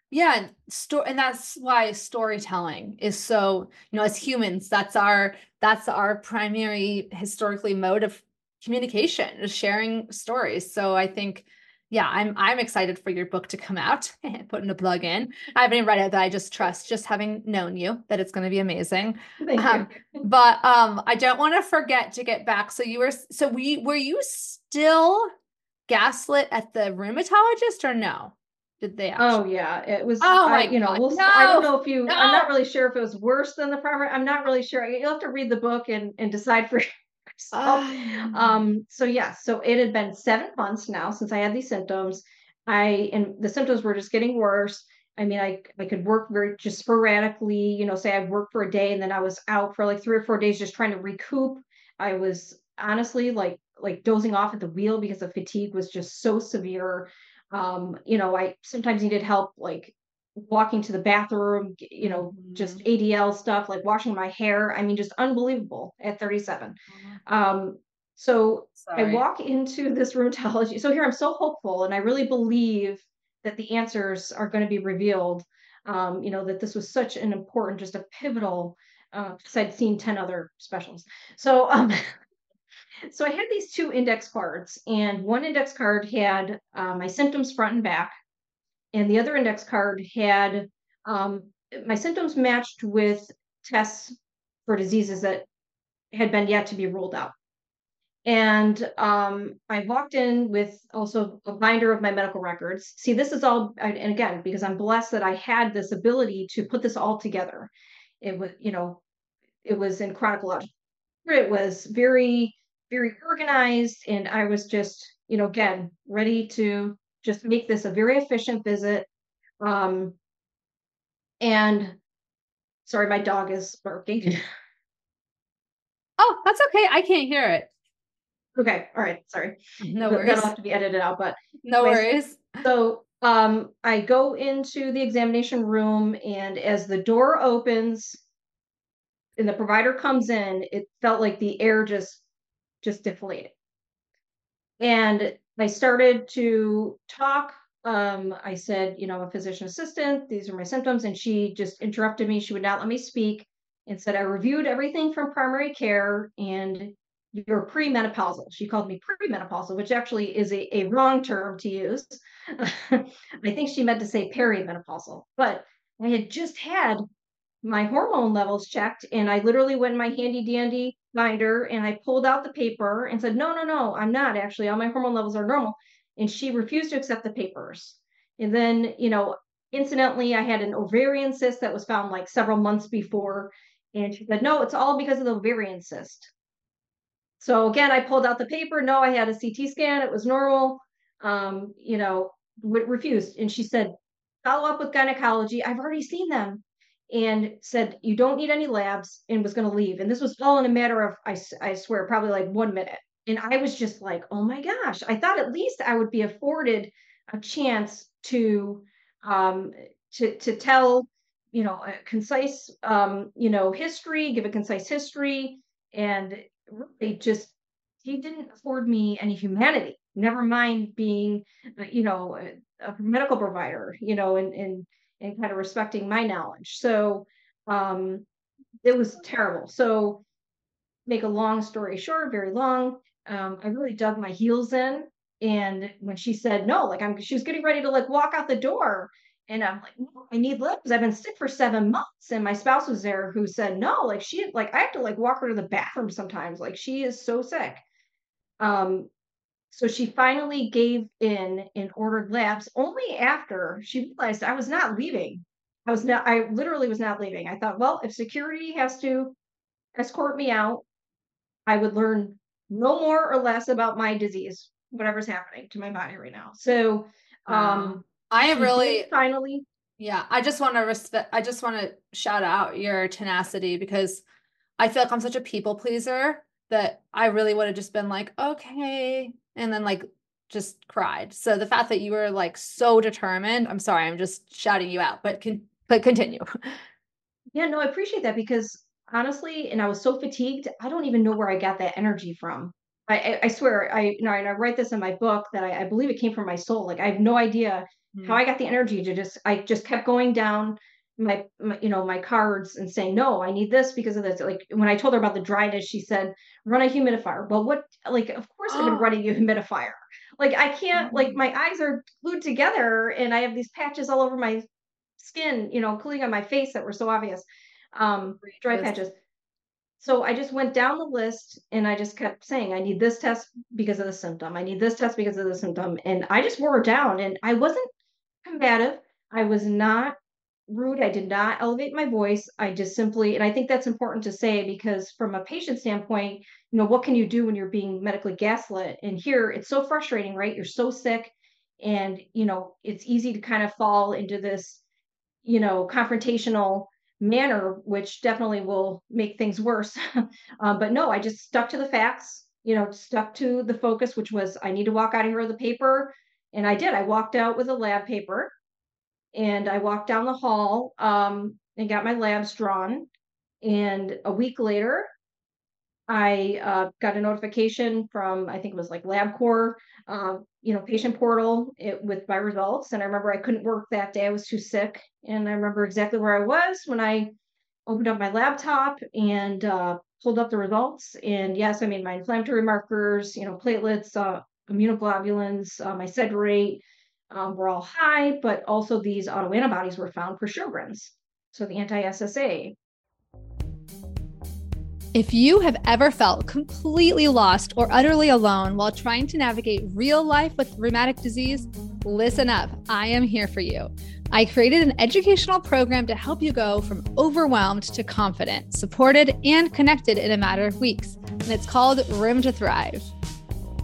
Yeah, and sto- and that's why storytelling is so, you know, as humans, that's our that's our primary historically mode of communication, sharing stories. So I think, yeah, I'm I'm excited for your book to come out. Putting a plug in. I haven't even read it, but I just trust, just having known you, that it's going to be amazing. Thank Um, you. but um, I don't want to forget to get back. So you were so we were you still gaslit at the rheumatologist or no? Did they actually? Oh yeah, it was. Oh I, you know, God, we'll. s- I don't know if you. I'm not really sure if it was worse than the primary. I'm not really sure. You'll have to read the book and and decide for yourself. Ah, Um. So yeah. So it had been seven months now since I had these symptoms. I and the symptoms were just getting worse. I mean, I I could work very just sporadically. You know, say I'd work for a day and then I was out for like three or four days just trying to recoup. I was honestly like like dozing off at the wheel because the fatigue was just so severe um you know i sometimes needed help like walking to the bathroom you know just mhm, adl stuff like washing my hair. I mean just unbelievable at 37 mhm. um so i walk into this rheumatology so here i'm so hopeful and i really believe that the answers are going to be revealed. Um you know that this was such an important just a pivotal uh, because I'd seen 10 other specials. So um so I had these two index cards, and one index card had uh, my symptoms front and back, and the other index card had um, my symptoms matched with tests for diseases that had been yet to be ruled out. And um, I walked in with also a binder of my medical records. See, this is all, and again, because I'm blessed that I had this ability to put this all together. It was, you know, it was in chronological it was very, very organized, and I was just, you know, again, ready to just make this a very efficient visit. Um, and sorry, my dog is barking. Oh, that's okay. I can't hear it. Okay. All right. Sorry. No worries. That'll have to be edited out, but no worries. So um, I go into the examination room, and as the door opens and the provider comes in, it felt like the air just just deflated. And I started to talk. Um, I said, you know, I'm a physician assistant, these are my symptoms. And she just interrupted me. She would not let me speak and said, I reviewed everything from primary care and you're premenopausal. She called me premenopausal, which actually is a, a wrong term to use. I think she meant to say perimenopausal, but I had just had my hormone levels checked and I literally went in my handy dandy binder and I pulled out the paper and said, No, no, no, I'm not actually. All my hormone levels are normal. And she refused to accept the papers. And then, you know, incidentally, I had an ovarian cyst that was found like several months before. And she said, No, it's all because of the ovarian cyst. So again, I pulled out the paper. No, I had a CT scan. It was normal. Um, you know, refused. And she said, follow up with gynecology. I've already seen them and said, you don't need any labs and was going to leave. And this was all in a matter of, I, I swear, probably like one minute. And I was just like, oh my gosh, I thought at least I would be afforded a chance to, um, to, to tell, you know, a concise, um, you know, history, give a concise history and really just he didn't afford me any humanity never mind being uh, you know a, a medical provider you know and and and kind of respecting my knowledge so um it was terrible so make a long story short very long um i really dug my heels in and when she said no like i'm she was getting ready to like walk out the door and I'm like, no, I need lips. I've been sick for seven months. And my spouse was there who said, no, like she, like I have to like walk her to the bathroom sometimes. Like she is so sick. Um, so she finally gave in and ordered labs only after she realized I was not leaving. I was not, I literally was not leaving. I thought, well, if security has to escort me out, I would learn no more or less about my disease, whatever's happening to my body right now. So, um, I really finally. Yeah, I just want to respect. I just want to shout out your tenacity because I feel like I'm such a people pleaser that I really would have just been like, okay, and then like just cried. So the fact that you were like so determined, I'm sorry, I'm just shouting you out, but can but continue. Yeah, no, I appreciate that because honestly, and I was so fatigued, I don't even know where I got that energy from. I, I, swear, I you know, and I write this in my book that I, I believe it came from my soul. Like I have no idea how hmm. I got the energy to just I just kept going down my, my, you know my cards and saying no I need this because of this like when I told her about the dryness she said run a humidifier well what like of course oh. I've been oh. running a humidifier like I can't like mm-hmm. my eyes are glued together and I have these patches all over my skin you know including on my face that were so obvious um dry patches so I just went down the list and I just kept saying, I need this test because of the symptom. I need this test because of the symptom. And I just wore her down. And I wasn't combative. I was not rude. I did not elevate my voice. I just simply, and I think that's important to say because from a patient standpoint, you know, what can you do when you're being medically gaslit? And here it's so frustrating, right? You're so sick and, you know, it's easy to kind of fall into this, you know, confrontational manner, which definitely will make things worse. um, but no, I just stuck to the facts, you know, stuck to the focus, which was I need to walk out of here with a paper and I did. I walked out with a lab paper and I walked down the hall um, and got my labs drawn. And a week later, I uh, got a notification from I think it was like LabCorp, uh, you know, patient portal it, with my results. And I remember I couldn't work that day; I was too sick. And I remember exactly where I was when I opened up my laptop and uh, pulled up the results. And yes, I mean my inflammatory markers, you know, platelets, uh, immunoglobulins, uh, my sed rate um, were all high, but also these autoantibodies were found for Sjogren's, so the anti-SSA. If you have ever felt completely lost or utterly alone while trying to navigate real life with rheumatic disease, listen up. I am here for you. I created an educational program to help you go from overwhelmed to confident, supported, and connected in a matter of weeks. And it's called Rheum to Thrive.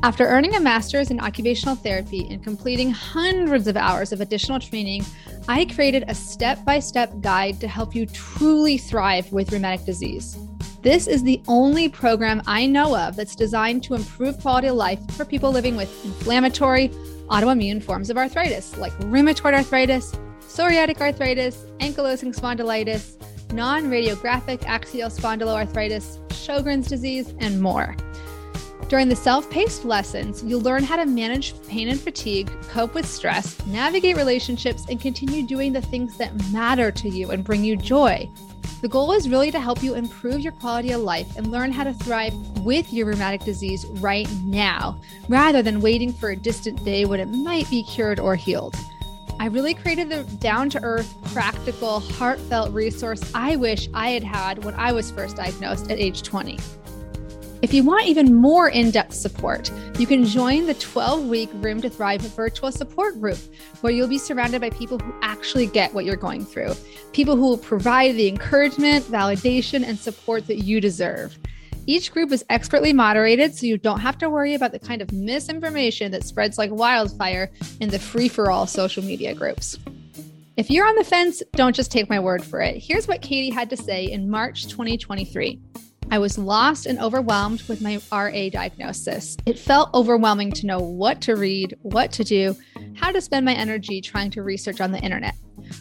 After earning a master's in occupational therapy and completing hundreds of hours of additional training, I created a step by step guide to help you truly thrive with rheumatic disease. This is the only program I know of that's designed to improve quality of life for people living with inflammatory, autoimmune forms of arthritis like rheumatoid arthritis, psoriatic arthritis, ankylosing spondylitis, non radiographic axial spondyloarthritis, Sjogren's disease, and more. During the self paced lessons, you'll learn how to manage pain and fatigue, cope with stress, navigate relationships, and continue doing the things that matter to you and bring you joy. The goal is really to help you improve your quality of life and learn how to thrive with your rheumatic disease right now, rather than waiting for a distant day when it might be cured or healed. I really created the down to earth, practical, heartfelt resource I wish I had had when I was first diagnosed at age 20. If you want even more in depth support, you can join the 12 week Rheum to Thrive virtual support group, where you'll be surrounded by people who actually get what you're going through, people who will provide the encouragement, validation, and support that you deserve. Each group is expertly moderated, so you don't have to worry about the kind of misinformation that spreads like wildfire in the free for all social media groups. If you're on the fence, don't just take my word for it. Here's what Katie had to say in March 2023. I was lost and overwhelmed with my RA diagnosis. It felt overwhelming to know what to read, what to do, how to spend my energy trying to research on the internet.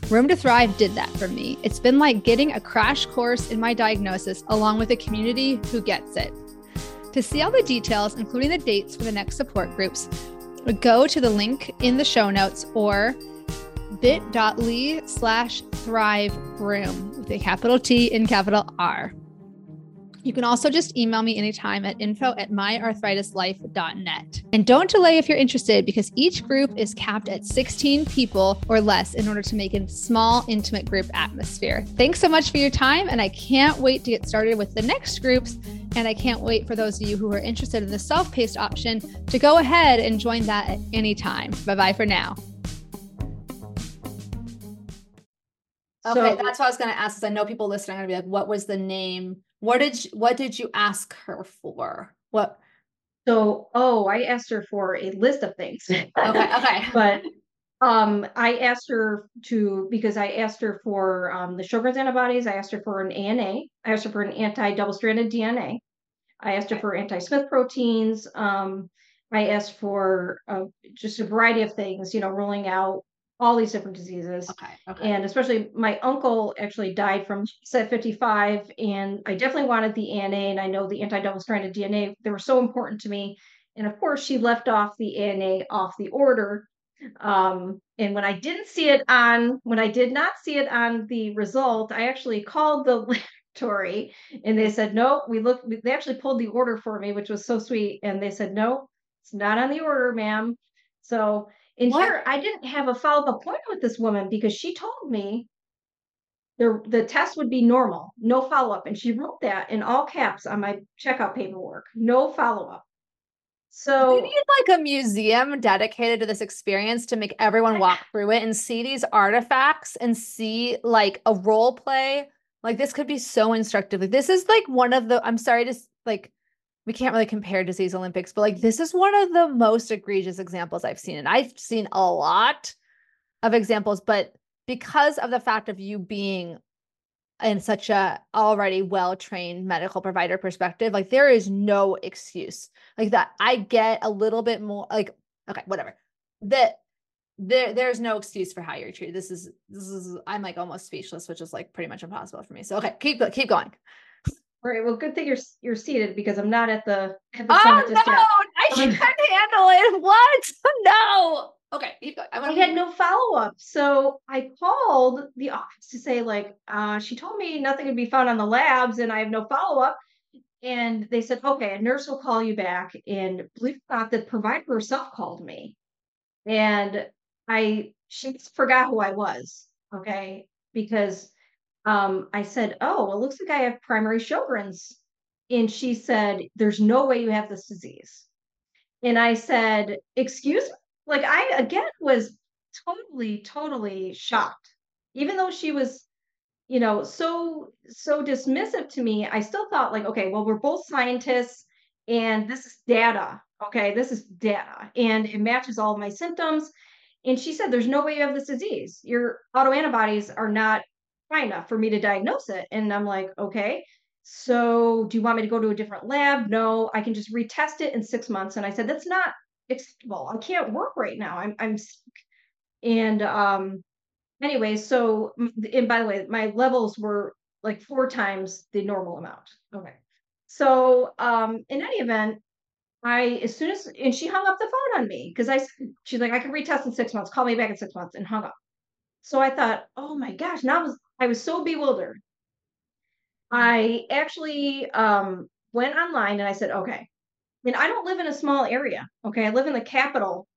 Rheum to Thrive did that for me. It's been like getting a crash course in my diagnosis along with a community who gets it. To see all the details, including the dates for the next support groups, go to the link in the show notes or bit.ly slash thrive room with a capital T and capital R. You can also just email me anytime at info at myarthritislife.net. And don't delay if you're interested because each group is capped at 16 people or less in order to make a small, intimate group atmosphere. Thanks so much for your time. And I can't wait to get started with the next groups. And I can't wait for those of you who are interested in the self paced option to go ahead and join that at any time. Bye bye for now. Okay, so, that's what I was going to ask. Is I know people listening are going to be like, "What was the name what did you, what did you ask her for? What? So, oh, I asked her for a list of things. okay, okay. But um, I asked her to because I asked her for um, the Sjogren's antibodies. I asked her for an ANA. I asked her for an anti-double-stranded DNA. I asked her for anti-Smith proteins. Um, I asked for uh, just a variety of things. You know, ruling out all these different diseases. Okay, okay. And especially my uncle actually died from set 55 and I definitely wanted the ANA and I know the anti-double stranded DNA, they were so important to me. And of course she left off the ANA off the order. Um, and when I didn't see it on, when I did not see it on the result, I actually called the laboratory and they said, no, we looked, they actually pulled the order for me, which was so sweet. And they said, no, it's not on the order, ma'am. So and what? here, I didn't have a follow up appointment with this woman because she told me the, the test would be normal, no follow up. And she wrote that in all caps on my checkout paperwork no follow up. So we need like a museum dedicated to this experience to make everyone walk through it and see these artifacts and see like a role play. Like this could be so instructive. Like this is like one of the I'm sorry to like we can't really compare disease Olympics, but like this is one of the most egregious examples I've seen. And I've seen a lot of examples, but because of the fact of you being in such a already well-trained medical provider perspective, like there is no excuse. Like that I get a little bit more like okay, whatever. That there there's no excuse for how you're treated. This is this is I'm like almost speechless, which is like pretty much impossible for me. So okay, keep keep going. All right. Well, good thing you're you're seated because I'm not at the. At the oh no! I can't handle it. What? No. Okay, keep going. I, I had no follow up, so I called the office to say like, uh, she told me nothing would be found on the labs, and I have no follow up. And they said, okay, a nurse will call you back. And believe it or not, the provider herself called me, and I she forgot who I was. Okay, because um, I said, Oh, well, it looks like I have primary Sjogren's. And she said, There's no way you have this disease. And I said, Excuse me? Like, I again was totally, totally shocked. Even though she was, you know, so, so dismissive to me, I still thought, like, okay, well, we're both scientists and this is data. Okay, this is data and it matches all of my symptoms. And she said, There's no way you have this disease. Your autoantibodies are not high enough for me to diagnose it. And I'm like, okay. so do you want me to go to a different lab? No, I can just retest it in six months. And I said, that's not acceptable. I can't work right now. I'm, I'm sick. And um, anyway, so, and by the way, my levels were like four times the normal amount. Okay. So um, in any event, I, as soon as, and she hung up the phone on me because I, she's like, I can retest in six months. Call me back in six months and hung up. So I thought, oh my gosh, now I was, I was so bewildered. I actually um, went online and I said, okay, and I don't live in a small area. Okay. I live in the capital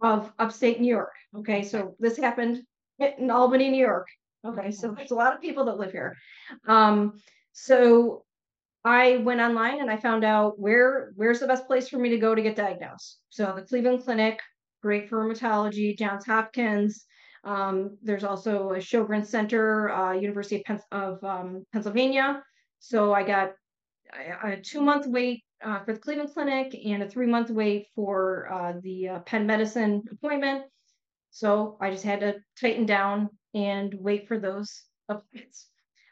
of upstate New York. Okay. So this happened in Albany, New York. Okay. So there's a lot of people that live here. Um, so I went online and I found out where where's the best place for me to go to get diagnosed. So the Cleveland Clinic, great for rheumatology, Johns Hopkins. Um, there's also a Sjogren's Center, uh, University of, Pen- of um, Pennsylvania. So I got a, a two month wait uh, for the Cleveland Clinic and a three month wait for uh, the uh, Penn Medicine appointment. So I just had to tighten down and wait for those appointments.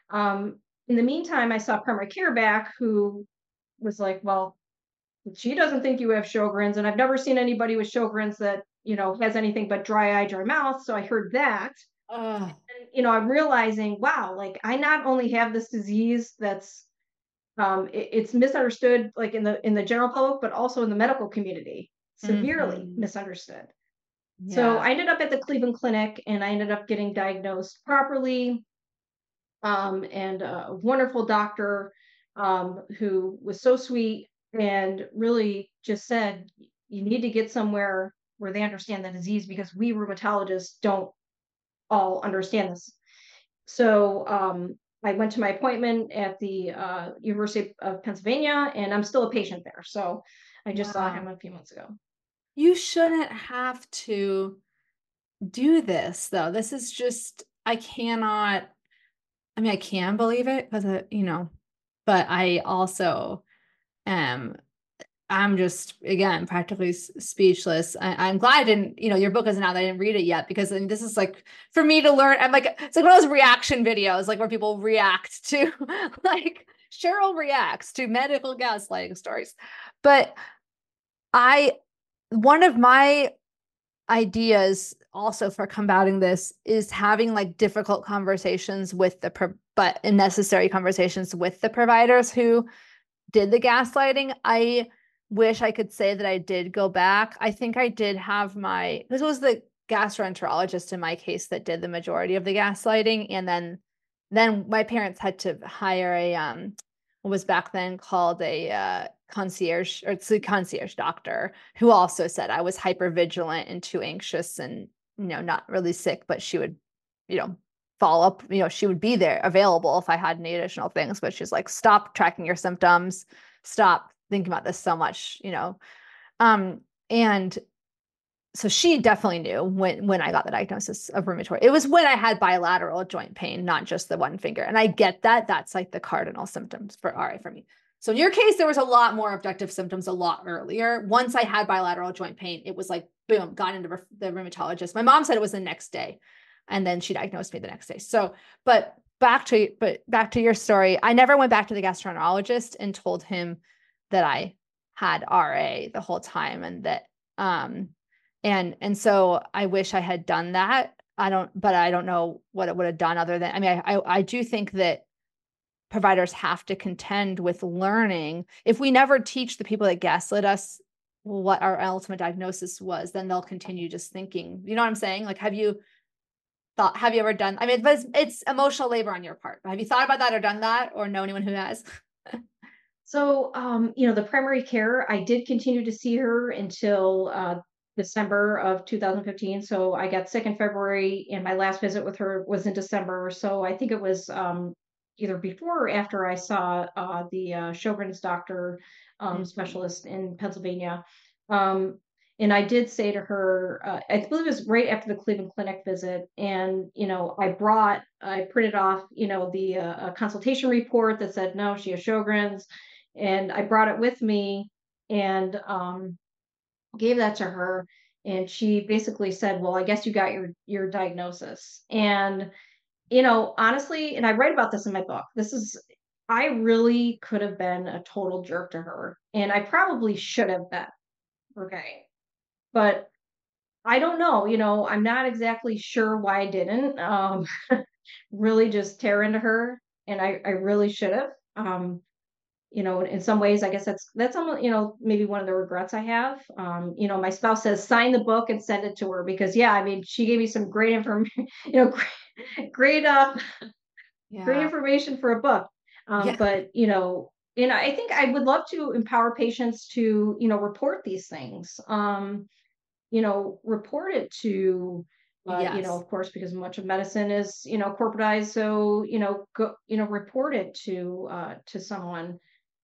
Um, in the meantime, I saw primary care back who was like, well, she doesn't think you have Sjogren's, and I've never seen anybody with Sjogren's that you know has anything but dry eye, dry mouth. So I heard that. And, you know, I'm realizing, wow, like I not only have this disease that's um, it, it's misunderstood, like in the in the general public, but also in the medical community, severely mm-hmm. misunderstood. Yeah. So I ended up at the Cleveland Clinic, and I ended up getting diagnosed properly um, and a wonderful doctor um, who was so sweet and really just said, you need to get somewhere where they understand the disease because we rheumatologists don't all understand this. So um, I went to my appointment at the uh, University of Pennsylvania, and I'm still a patient there. So I just wow. saw him a few months ago. You shouldn't have to do this, though. This is just, I cannot I mean, I can believe it because, you know, but I also am I'm just again practically speechless. I, am glad I didn't, you know, your book isn't out. I didn't read it yet because mean, this is like for me to learn. I'm like it's like one of those reaction videos, like where people react to like Cheryl reacts to medical gaslighting stories. But I one of my ideas also for combating this is having like difficult conversations with the pro- but necessary conversations with the providers who did the gaslighting i wish i could say that i did go back i think i did have my this was the gastroenterologist in my case that did the majority of the gaslighting and then then my parents had to hire a um was back then called a uh, concierge or it's a concierge doctor who also said I was hyper vigilant and too anxious and you know, not really sick, but she would, you know, follow up, you know, she would be there available if I had any additional things. But she's like, stop tracking your symptoms, stop thinking about this so much, you know. Um, and so she definitely knew when when I got the diagnosis of rheumatoid. It was when I had bilateral joint pain, not just the one finger. And I get that that's like the cardinal symptoms for RA for me. So in your case, there was a lot more objective symptoms a lot earlier. Once I had bilateral joint pain, it was like boom, got into the rheumatologist. My mom said it was the next day, and then she diagnosed me the next day. So, but back to but back to your story, I never went back to the gastroenterologist and told him that I had RA the whole time and that um and and so I wish I had done that. I don't, but I don't know what it would have done other than I mean, I I, I do think that providers have to contend with learning. If we never teach the people that gaslit us what our ultimate diagnosis was, then they'll continue just thinking, you know what I'm saying? Like, have you thought, have you ever done, I mean, it's, it's emotional labor on your part. Have you thought about that or done that or know anyone who has? so, um, you know, the primary care, I did continue to see her until uh, December of 2015. So I got sick in February and my last visit with her was in December. So I think it was um, either before or after I saw uh, the uh, Sjogren's doctor um, mm-hmm. specialist in Pennsylvania. Um, and I did say to her, uh, I believe it was right after the Cleveland Clinic visit, and you know, I brought, I printed off, you know, the uh, consultation report that said no, she has Sjogren's, and I brought it with me and um, gave that to her, and she basically said, well, I guess you got your your diagnosis, and you know, honestly, and I write about this in my book. This is I really could have been a total jerk to her, and I probably should have been. Okay. But I don't know, you know, I'm not exactly sure why I didn't um, really just tear into her, and I, I really should have. Um, you know, in some ways, I guess that's that's almost, you know, maybe one of the regrets I have. Um, you know, my spouse says sign the book and send it to her because yeah, I mean, she gave me some great information, you know, great, great uh yeah. great information for a book. Um, yeah. but you know, and I think I would love to empower patients to, you know, report these things. Um, you know, report it to uh, yes. you know, of course, because much of medicine is, you know, corporatized. So, you know, go, you know, report it to uh, to someone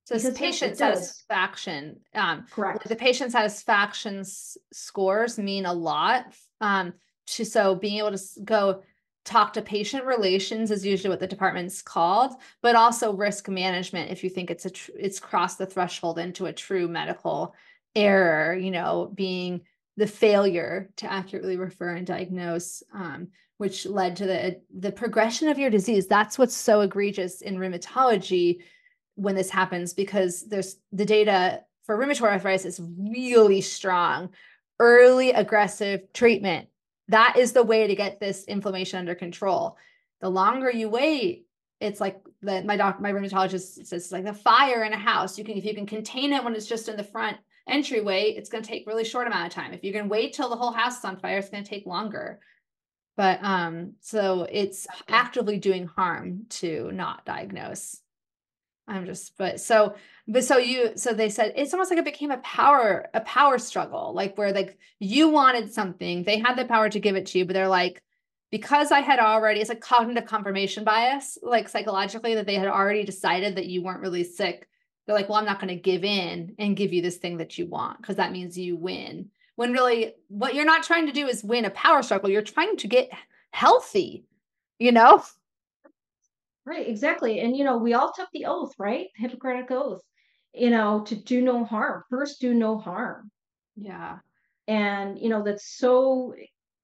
so because patient satisfaction. Um, Correct. The patient satisfaction scores mean a lot. Um, to so being able to go talk to patient relations is usually what the department's called, but also risk management if you think it's a tr- it's crossed the threshold into a true medical error. You know, being the failure to accurately refer and diagnose. Um, which led to the the progression of your disease. That's what's so egregious in rheumatology when this happens because there's the data for rheumatoid arthritis is really strong. Early aggressive treatment. That is the way to get this inflammation under control. The longer you wait, it's like the, my doc, my rheumatologist says it's like the fire in a house. You can if you can contain it when it's just in the front entryway, it's going to take really short amount of time. If you can wait till the whole house is on fire, it's going to take longer. But um, so it's actively doing harm to not diagnose. I'm just, but so, but so you, so they said it's almost like it became a power, a power struggle, like where like you wanted something, they had the power to give it to you, but they're like, because I had already, it's like cognitive confirmation bias, like psychologically, that they had already decided that you weren't really sick. They're like, well, I'm not going to give in and give you this thing that you want because that means you win. When really, what you're not trying to do is win a power struggle. You're trying to get healthy, you know? Right, exactly. And you know, we all took the oath, right? Hippocratic oath, you know, to do no harm. First, do no harm. Yeah. And you know, that's so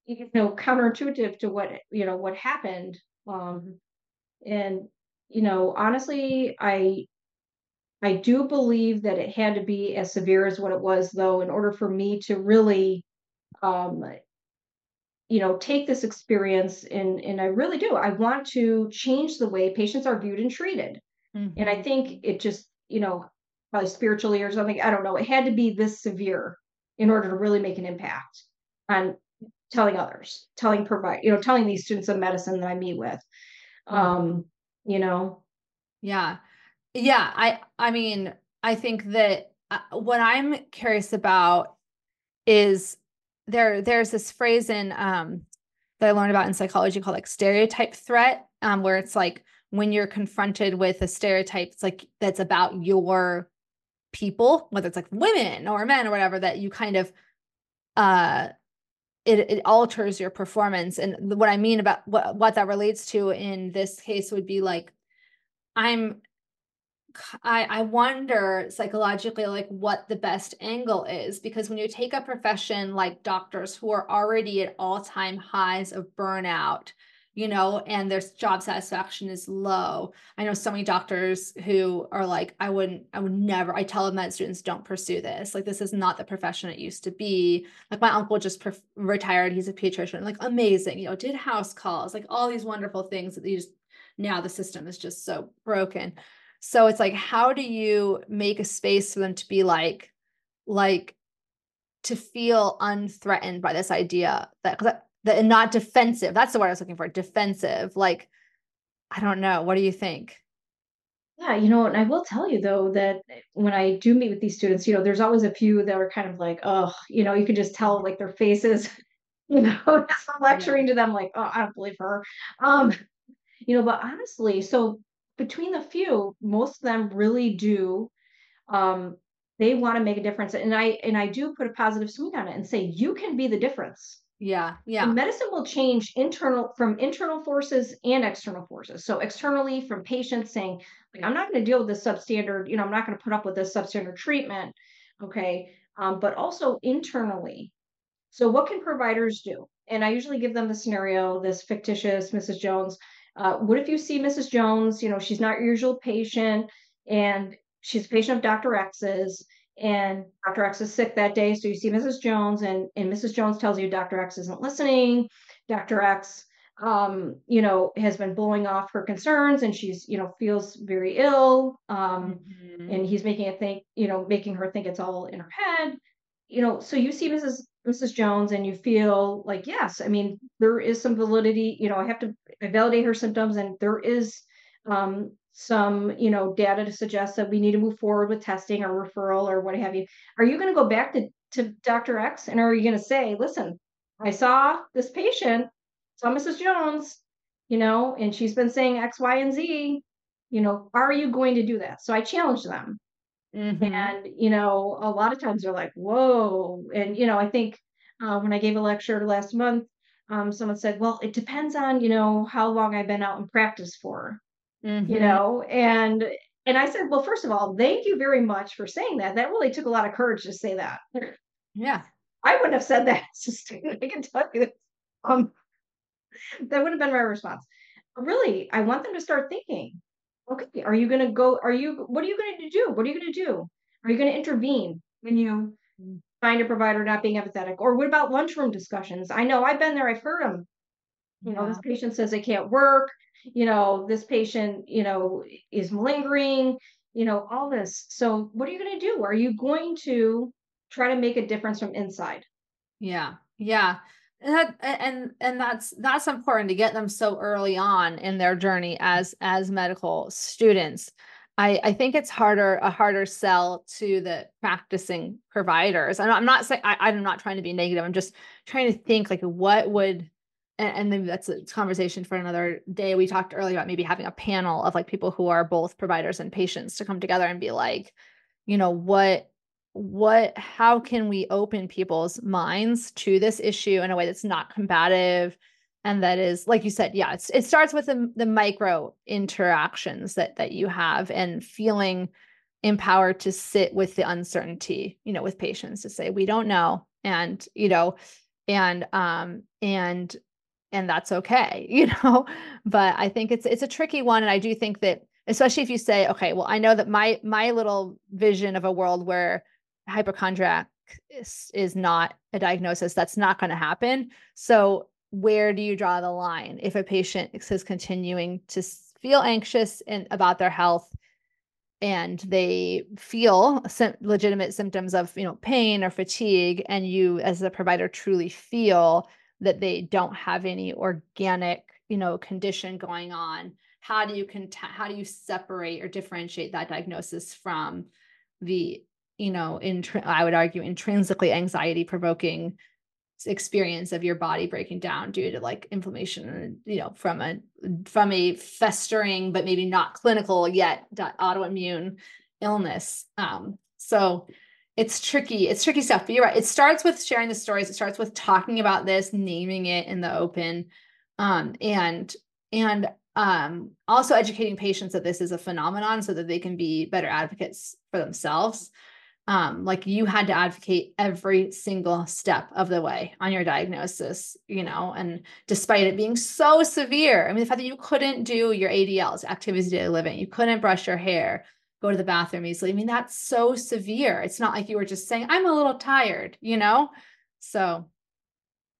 you know counterintuitive to what you know what happened. Um and you know, honestly, I I do believe that it had to be as severe as what it was, though, in order for me to really um, you know take this experience and and i really do i want to change the way patients are viewed and treated mm-hmm. and i mm-hmm. think it just you know probably spiritually or something i don't know it had to be this severe in order to really make an impact on telling others telling provide you know telling these students of medicine that i meet with mm-hmm. um you know yeah yeah i i mean i think that uh, what i'm curious about is there there's this phrase in um that I learned about in psychology called like stereotype threat, um, where it's like when you're confronted with a stereotype, it's like that's about your people, whether it's like women or men or whatever, that you kind of uh it, it alters your performance. And what I mean about what, what that relates to in this case would be like, I'm I, I wonder psychologically like what the best angle is because when you take a profession like doctors who are already at all-time highs of burnout you know and their job satisfaction is low i know so many doctors who are like i wouldn't i would never i tell med students don't pursue this like this is not the profession it used to be. Like my uncle just pre- retired he's a pediatrician like amazing you know did house calls like all these wonderful things that these now the system is just so broken so it's like, how do you make a space for them to be like, like, to feel unthreatened by this idea that that not defensive. That's the word I was looking for. Defensive. Like, I don't know. What do you think? Yeah, you know, and I will tell you though that when I do meet with these students, you know, there's always a few that are kind of like, oh, you know, you can just tell like their faces, you know, lecturing to them like, oh, I don't believe her. Um, you know, but honestly, so between the few, most of them really do. Um, they want to make a difference, and I and I do put a positive swing on it and say you can be the difference. Yeah, yeah. Medicine will change internal from internal forces and external forces. So externally, from patients saying, like, I'm not going to deal with this substandard. You know, I'm not going to put up with this substandard treatment. Okay, um, but also internally. So what can providers do? And I usually give them the scenario, this fictitious Mrs. Jones Uh, what if you see Mrs. Jones? You know, she's not your usual patient, and she's a patient of Dr. X's, and Dr. X is sick that day. So you see Mrs. Jones, and and Mrs. Jones tells you Dr. X isn't listening. Dr. X, um, you know, has been blowing off her concerns, and she's you know feels very ill. Um, mm-hmm. and he's making it think, you know, making her think it's all in her head. You know, so you see Mrs. Mrs. Jones and you feel like, yes, I mean, there is some validity, you know, I have to I validate her symptoms and there is um, some, you know, data to suggest that we need to move forward with testing or referral or what have you. Are you going to go back to, to Dr. X and are you going to say, listen, I saw this patient, saw Mrs. Jones, you know, and she's been saying X, Y, and Z, you know, are you going to do that? So I challenge them. Mm-hmm. And, you know, a lot of times they're like, whoa. And, you know, I think uh, when I gave a lecture last month, um, someone said, well, it depends on, you know, how long I've been out in practice for, mm-hmm. you know, and, and I said, well, first of all, thank you very much for saying that. That really took a lot of courage to say that. Yeah. I wouldn't have said that. I can tell you that. Um, that would have been my response. Really, I want them to start thinking, okay, are you going to go? Are you, what are you going to do? What are you going to do? Are you going to intervene when you find a provider not being empathetic? Or what about lunchroom discussions? I know I've been there, I've heard them. You yeah. know, this patient says they can't work. You know, this patient, you know, is malingering, you know, all this. So, what are you going to do? Are you going to try to make a difference from inside? Yeah. Yeah and that, and and that's that's important to get them so early on in their journey as as medical students I, I think it's harder a harder sell to the practicing providers. I'm not, I'm not saying I, I'm not trying to be negative. I'm just trying to think like what would and, and maybe that's a conversation for another day. We talked earlier about maybe having a panel of like people who are both providers and patients to come together and be like, you know, what what how can we open people's minds to this issue in a way that's not combative and that is like you said yeah it starts with the, the micro interactions that that you have and feeling empowered to sit with the uncertainty you know with patients to say we don't know and you know and um and and that's okay you know? But i think it's it's a tricky one and i do think that especially if you say okay well i know that my my little vision of a world where hypochondriac is, is not a diagnosis that's not going to happen. So where do you draw the line? If a patient is continuing to feel anxious and about their health and they feel legitimate symptoms of you know pain or fatigue and you as a provider truly feel that they don't have any organic you know condition going on how do you cont- how do you separate or differentiate that diagnosis from the you know, intr- I would argue intrinsically anxiety provoking experience of your body breaking down due to like inflammation you know from a from a festering but maybe not clinical yet autoimmune illness. Um so it's tricky it's tricky stuff but you're right it starts with sharing the stories it starts with talking about this naming it in the open um and and um also educating patients that this is a phenomenon so that they can be better advocates for themselves um, like you had to advocate every single step of the way on your diagnosis, you know, and despite it being so severe, I mean, the fact that you couldn't do your ADLs, activities of daily living, you couldn't brush your hair, go to the bathroom easily. I mean, that's so severe. It's not like you were just saying, I'm a little tired, you know? So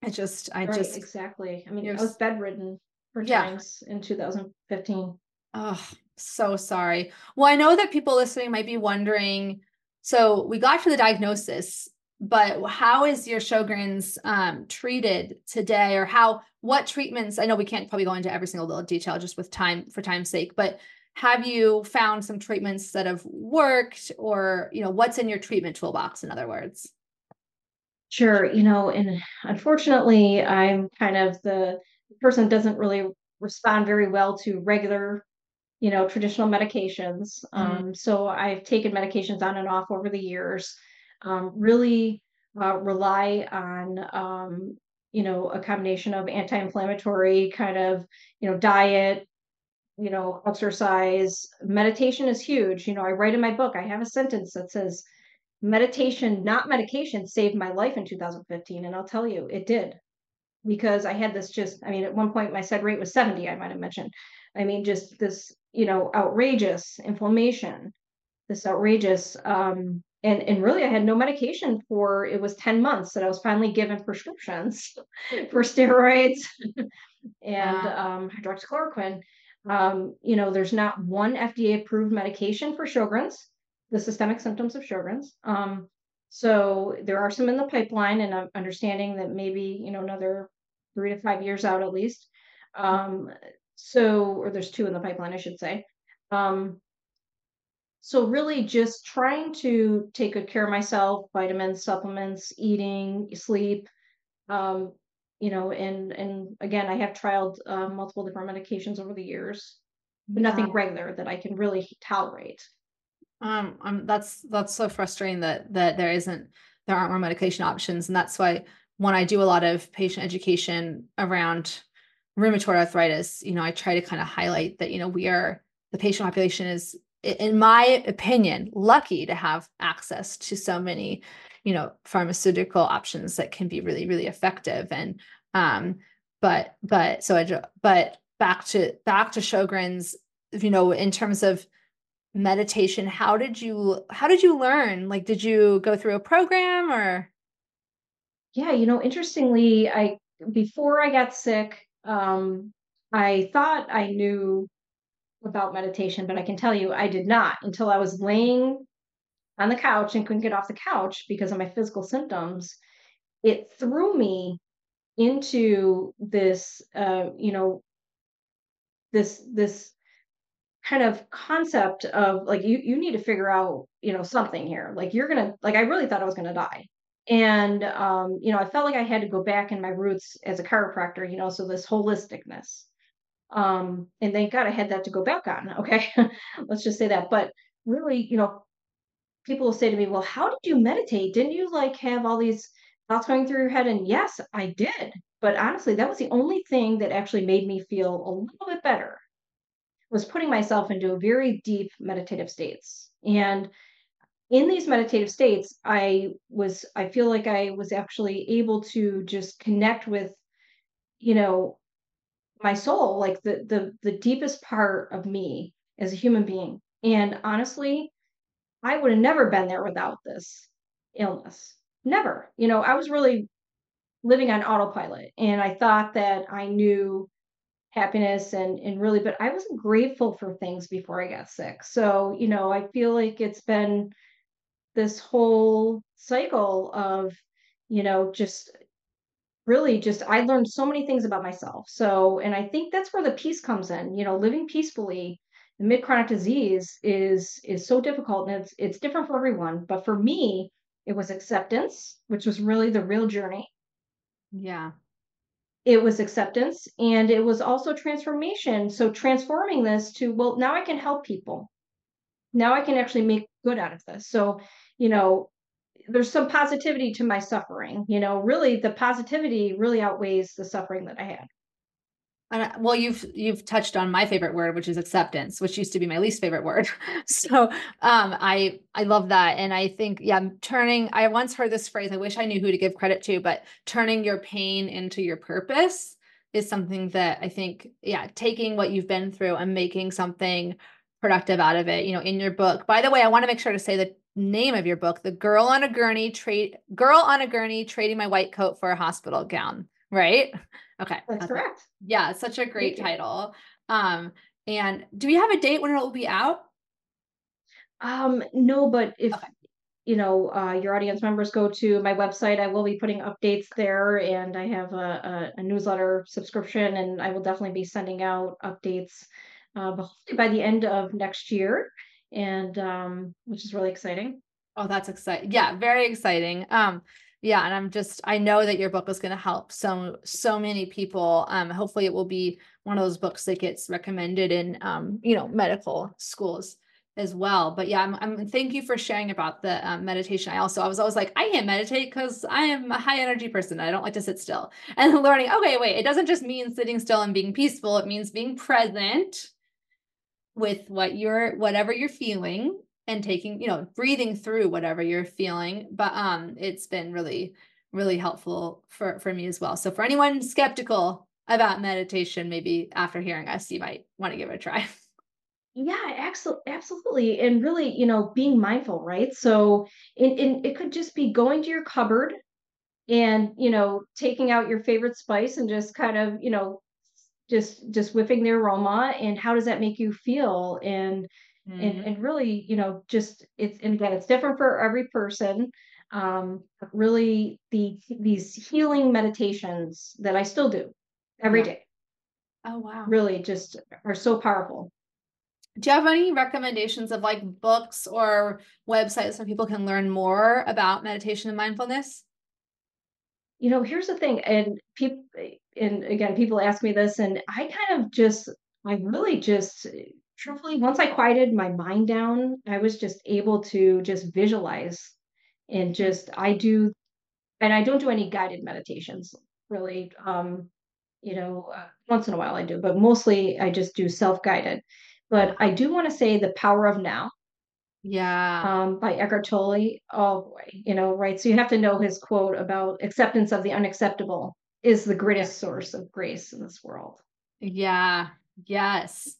I just, I right, just exactly. I mean, I was bedridden for yeah. times in 2015. Oh, so sorry. Well, I know that people listening might be wondering so we got to the diagnosis, but how is your Sjogren's um, treated today, or how what treatments? I know we can't probably go into every single little detail just with time for time's sake, but have you found some treatments that have worked, or you know what's in your treatment toolbox? In other words. Sure, you know, and unfortunately, I'm kind of the person doesn't really respond very well to regular you know, traditional medications. Mm-hmm. Um, so I've taken medications on and off over the years. Um, really uh, rely on, um, you know, a combination of anti-inflammatory kind of, you know, diet, you know, exercise. Meditation is huge. You know, I write in my book, I have a sentence that says, meditation, not medication, saved my life in 2015. And I'll tell you, it did. because I had this just, I mean, at one point my sed rate was 70, I might have mentioned. I mean, just this, you know, outrageous inflammation, this outrageous, um, and, and really I had no medication for, it was 10 months that I was finally given prescriptions for steroids and um, hydroxychloroquine. Um, you know, there's not one FDA approved medication for Sjogren's, the systemic symptoms of Sjogren's. Um, so there are some in the pipeline, and I'm understanding that maybe, you know, another three to five years out at least. Um, so, or there's two in the pipeline, I should say. Um, so really just trying to take good care of myself, vitamins, supplements, eating, sleep, um, you know, and and again, I have trialed uh, multiple different medications over the years, but Yeah. nothing regular that I can really tolerate. Um, um, that's that's so frustrating that that there isn't there aren't more medication options, and that's why when I do a lot of patient education around rheumatoid arthritis, you know, I try to kind of highlight that you know we are the patient population is, in my opinion, lucky to have access to so many, you know, pharmaceutical options that can be really really effective, and um, but but so I but back to back to Sjogren's, you know, in terms of meditation how did you how did you learn? Like did you go through a program or? Yeah, you know, interestingly, I before I got sick, um, I thought I knew about meditation, but I can tell you I did not until I was laying on the couch and couldn't get off the couch because of my physical symptoms. It threw me into this, uh, you know, this this kind of concept of like you you need to figure out you know something here like you're gonna like i really thought i was gonna die and um you know i felt like i had to go back in my roots as a chiropractor you know so this holisticness um and thank god i had that to go back on okay? Let's just say that. But really you know people will say to me well how did you meditate? Didn't you like have all these thoughts going through your head? And yes i did. But honestly that was the only thing that actually made me feel a little bit better was putting myself into very deep meditative states. And in these meditative states, I was, I feel like I was actually able to just connect with, you know, my soul, like the the the deepest part of me as a human being. And honestly, I would have never been there without this illness. Never. You know, I was really living on autopilot and I thought that I knew happiness and and really but I wasn't grateful for things before I got sick. So, you know, I feel like it's been this whole cycle of, you know, just really just I learned so many things about myself. So, and I think that's where the peace comes in, you know, living peacefully amid chronic disease is is so difficult and it's it's different for everyone. But for me, it was acceptance, which was really the real journey. yeah It was acceptance and it was also transformation. So transforming this to, well, now I can help people. Now I can actually make good out of this. So, you know, there's some positivity to my suffering. You know, really the positivity really outweighs the suffering that I had. and I- well you've you've touched on my favorite word which is acceptance which used to be my least favorite word so um i i love that and i think yeah turning i once heard this phrase i wish i knew who to give credit to but turning your pain into your purpose is something that i think yeah taking what you've been through and making something productive out of it you know in your book by the way i want to make sure to say the name of your book the girl on a gurney trade girl on a gurney trading my white coat for a hospital gown right okay That's got that. correct. Yeah, such a great title. Um, and do we have a date when it will be out? Um, no, but if Okay. you know uh, your audience members go to my website, I will be putting updates there, and I have a, a, a newsletter subscription, and I will definitely be sending out updates, uh, by the end of next year, and um, which is really exciting. Oh, that's exciting. Yeah, very exciting. Um, yeah, and I'm just I know that your book is going to help so so many people. Um, hopefully it will be one of those books that gets recommended in um, you know, medical schools as well. But yeah, I'm, I'm thank you for sharing about the um, meditation. I also I was always like, I can't meditate because I am a high energy person. I don't like to sit still. And learning, okay, wait, it doesn't just mean sitting still and being peaceful. It means being present with what you're whatever you're feeling and taking you know breathing through whatever you're feeling but um it's been really really helpful for for me as well. So for anyone skeptical about meditation, maybe after hearing us, you might want to give it a try. Yeah, absolutely. And really, you know, being mindful, right? So in, in it could just be going to your cupboard and, you know, taking out your favorite spice and just kind of, you know, just just whiffing the aroma and how does that make you feel and mm-hmm. and and really you know just it's and again it's different for every person um really the these healing meditations that i still do every yeah. day. oh wow really just are so powerful do you have any recommendations of like books or websites where people can learn more about meditation and mindfulness you know here's the thing and people and again people ask me this and i kind of just i really just truthfully once i quieted my mind down i was just able to just visualize and just i do and i don't do any guided meditations really um you know uh, once in a while i do but mostly i just do self-guided but i do want to say the power of now yeah. Um, by Eckhart Tolle. Oh boy, you know, right. So you have to know his quote about acceptance of the unacceptable is the greatest source of grace in this world. Yeah. Yes.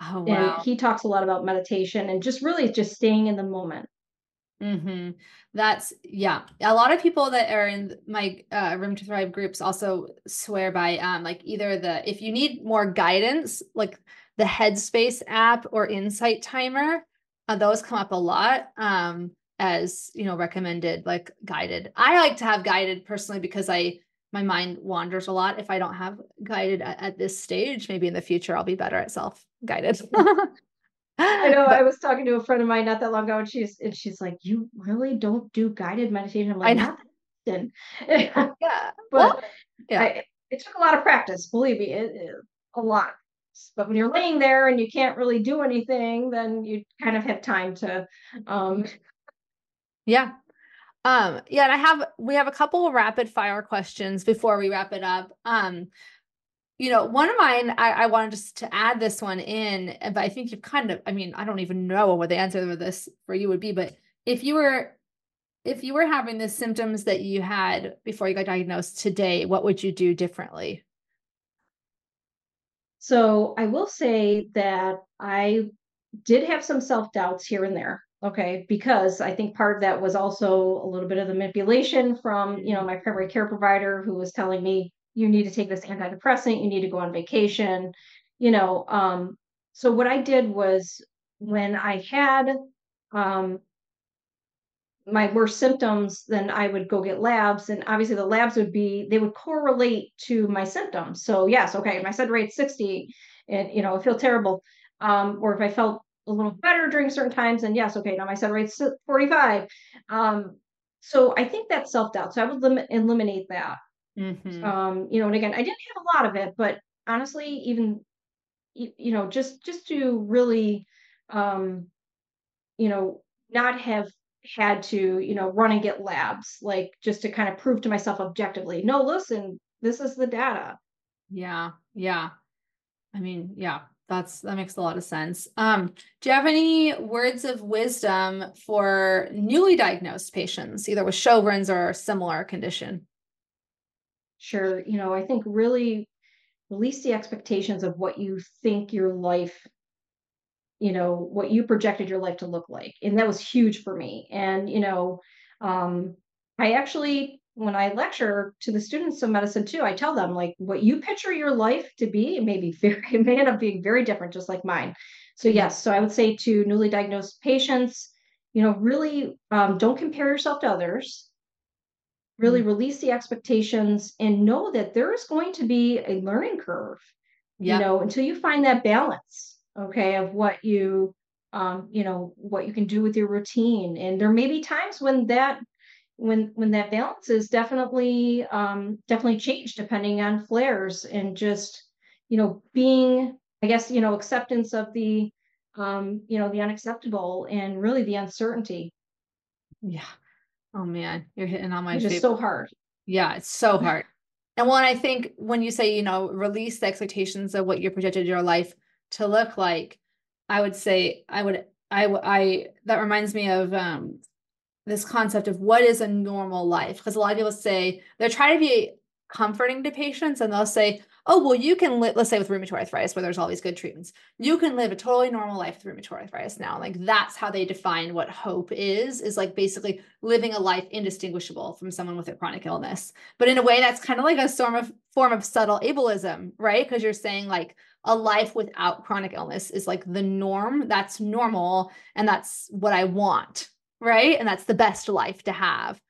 Oh wow. And he talks a lot about meditation and just really just staying in the moment. Mm-hmm. That's yeah. A lot of people that are in my uh, Rheum to Thrive groups also swear by um like either the if you need more guidance, like the Headspace app or Insight Timer uh, those come up a lot um, as you know recommended like guided i like to have guided personally because i my mind wanders a lot if i don't have guided at, at this stage maybe in the future i'll be better at self guided I know. But, I was talking to a friend of mine not that long ago, and she's and she's like, "You really don't do guided meditation?" I'm like, "Not that yeah, but well, yeah, I, it took a lot of practice. Believe me, it, it, a lot. But when you're laying there and you can't really do anything, then you kind of have time to um yeah. Um yeah, and I have we have a couple of rapid fire questions before we wrap it up. Um you know, one of mine, I, I wanted just to add this one in, but I think you've kind of, I mean, I don't even know what the answer to this for you would be, but if you were if you were having the symptoms that you had before you got diagnosed today, what would you do differently? So I will say that I did have some self doubts here and there. Okay, because I think part of that was also a little bit of the manipulation from you know my primary care provider who was telling me you need to take this antidepressant, you need to go on vacation, you know. Um, so what I did was when I had um, my worst symptoms, then I would go get labs. And obviously the labs would be, they would correlate to my symptoms. So yes, okay, my SED rate 60 and, you know, I feel terrible. Um, or if I felt a little better during certain times, and yes, okay, now my SED rate's 45. Um, so I think that's self-doubt. So I would limit, eliminate that. Mm-hmm. Um, you know, and again, I didn't have a lot of it, but honestly, even, you, you know, just, just to really, um, you know, not have had to, you know, run and get labs, like just to kind of prove to myself objectively, no, listen, this is the data. Yeah. Yeah. I mean, yeah, that's that makes a lot of sense. Um, do you have any words of wisdom for newly diagnosed patients, either with Sjogren's or similar condition? Sure. You know, I think really release the expectations of what you think your life you know what you projected your life to look like and that was huge for me and you know um, i actually when i lecture to the students of medicine too i tell them like what you picture your life to be it may be very it may end up being very different just like mine so yes so i would say to newly diagnosed patients you know really um, don't compare yourself to others really mm-hmm. release the expectations and know that there is going to be a learning curve yep. you know until you find that balance okay of what you um you know what you can do with your routine and there may be times when that when when that balance is definitely um definitely changed depending on flares and just you know being i guess you know acceptance of the um you know the unacceptable and really the uncertainty. Yeah. Oh man. You're hitting on my it's just so hard. Yeah it's so hard. And when i think when you say you know release the expectations of what you projected your life to look like, I would say I would I I that reminds me of um this concept of what is a normal life? Because a lot of people say they're trying to be comforting to patients and they'll say oh well you can live let's say with rheumatoid arthritis where there's all these good treatments. You can live a totally normal life with rheumatoid arthritis now. Like that's how they define what hope is is like basically living a life indistinguishable from someone with a chronic illness. But in a way that's kind of like a form of form of subtle ableism right? Because you're saying like a life without chronic illness is like the norm. That's normal and that's what i want right? And that's the best life to have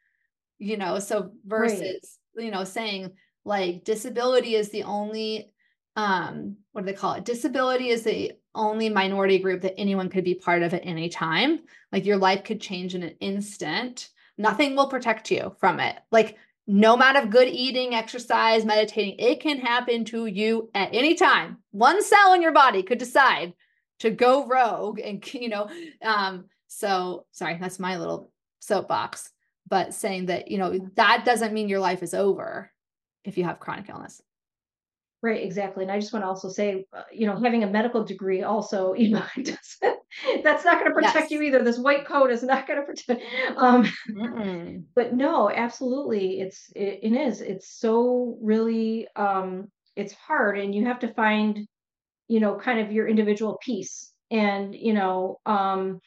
you know? So versus right. you know saying like disability is the only um what do they call it? Disability is the only minority group that anyone could be part of at any time. Like your life could change in an instant. Nothing will protect you from it. Like no amount of good eating exercise meditating it can happen to you at any time. One cell in your body could decide to go rogue and you know um so sorry, that's my little soapbox, but saying that, you know, that doesn't mean your life is over if you have chronic illness. Right, exactly. And I just want to also say, uh, you know, having a medical degree also, you know, that's not going to protect yes. you either. This white coat is not going to protect. Um, but no, absolutely, it's it, it is. It's so really, um, it's hard, and you have to find, you know, kind of your individual piece, and you know, um,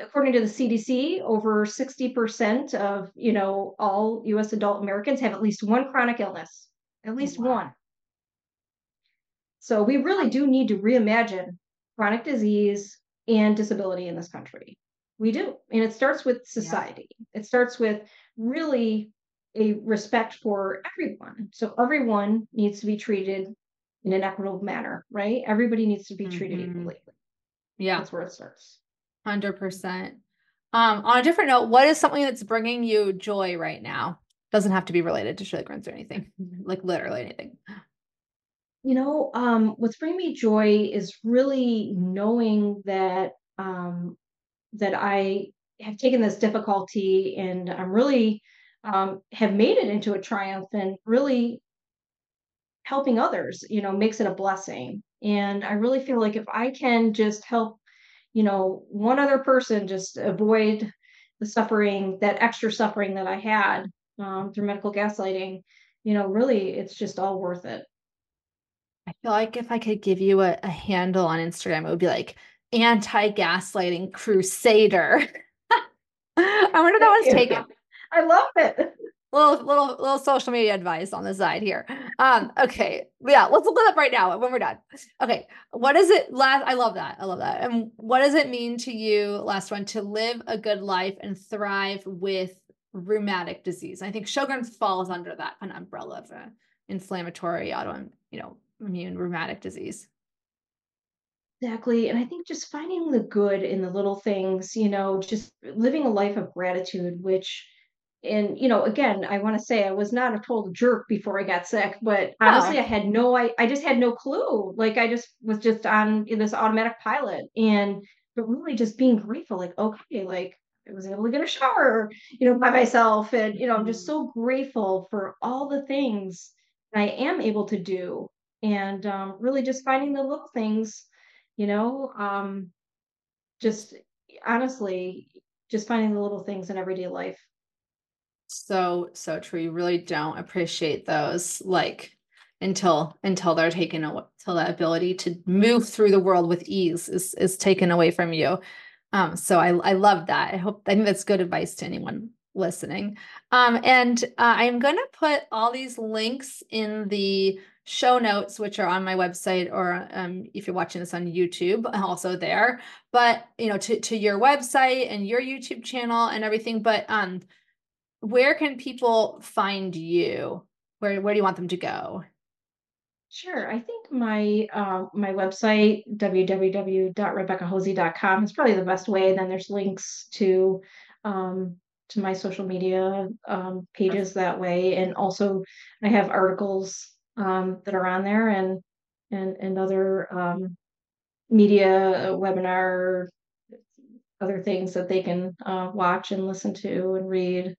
according to the CDC, over 60% of, you know, all US adult Americans have at least one chronic illness, at least wow. one. So we really do need to reimagine chronic disease and disability in this country. We do. And it starts with society. Yeah. It starts with really a respect for everyone. So everyone needs to be treated in an equitable manner, right? Everybody needs to be treated mm-hmm. equally. Yeah. That's where it starts. Hundred percent. Um, on a different note, what is something that's bringing you joy right now? Doesn't have to be related to Sjogren's or anything, like literally anything. You know, um, what's bringing me joy is really knowing that um, that I have taken this difficulty and I'm really um, have made it into a triumph and really helping others. You know, makes it a blessing. And I really feel like if I can just help you know, one other person just avoid the suffering, that extra suffering that I had um, through medical gaslighting, you know, really it's just all worth it. I feel like if I could give you a, a handle on Instagram, it would be like anti gaslighting crusader. I wonder if that one's taken. I love it little little little social media advice on the side here. Um, okay, yeah, let's look it up right now when we're done. Okay, what is it last? I love that. I love that. And what does it mean to you, last one, to live a good life and thrive with rheumatic disease? I think Sjogren's falls under that an umbrella of uh, inflammatory auto, you know, immune rheumatic disease. Exactly. And I think just finding the good in the little things, you know, just living a life of gratitude, which and you know again i want to say i was not a total jerk before i got sick but honestly i had no I, I just had no clue. Like i just was just on this automatic pilot and but really just being grateful like okay like i was able to get a shower you know by myself. And you know i'm just mm-hmm. so grateful for all the things i am able to do and um, really just finding the little things you know um, just honestly just finding the little things in everyday life so, so true. You really don't appreciate those like until until they're taken away till that ability to move through the world with ease is is taken away from you. Um, so I I love that. I hope I think that's good advice to anyone listening. Um, and uh, I'm going to put all these links in the show notes, which are on my website, or um, if you're watching this on YouTube, also there. But you know, to to your website and your YouTube channel and everything. But um, where can people find you? Where where do you want them to go? Sure. I think my uh, my website www.rebeccahosey.com is probably the best way. Then there's links to um, to my social media um, pages that way, and also I have articles um, that are on there and and and other um, media webinar other things that they can uh, watch and listen to and read.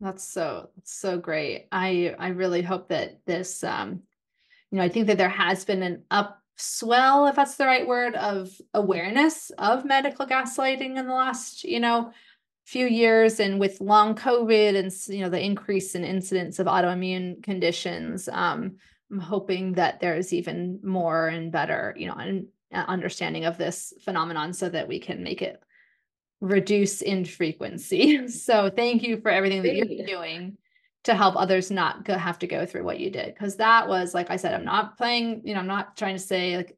That's so so great. I I really hope that this um you know, I think that there has been an upswell, if that's the right word, of awareness of medical gaslighting in the last, you know, few years and with long covid and you know the increase in incidence of autoimmune conditions um, i'm hoping that there's even more and better you know an understanding of this phenomenon so that we can make it reduce in frequency. So thank you for everything that you're doing to help others not go, have to go through what you did. Because that was like i said i'm not playing you know i'm not trying to say like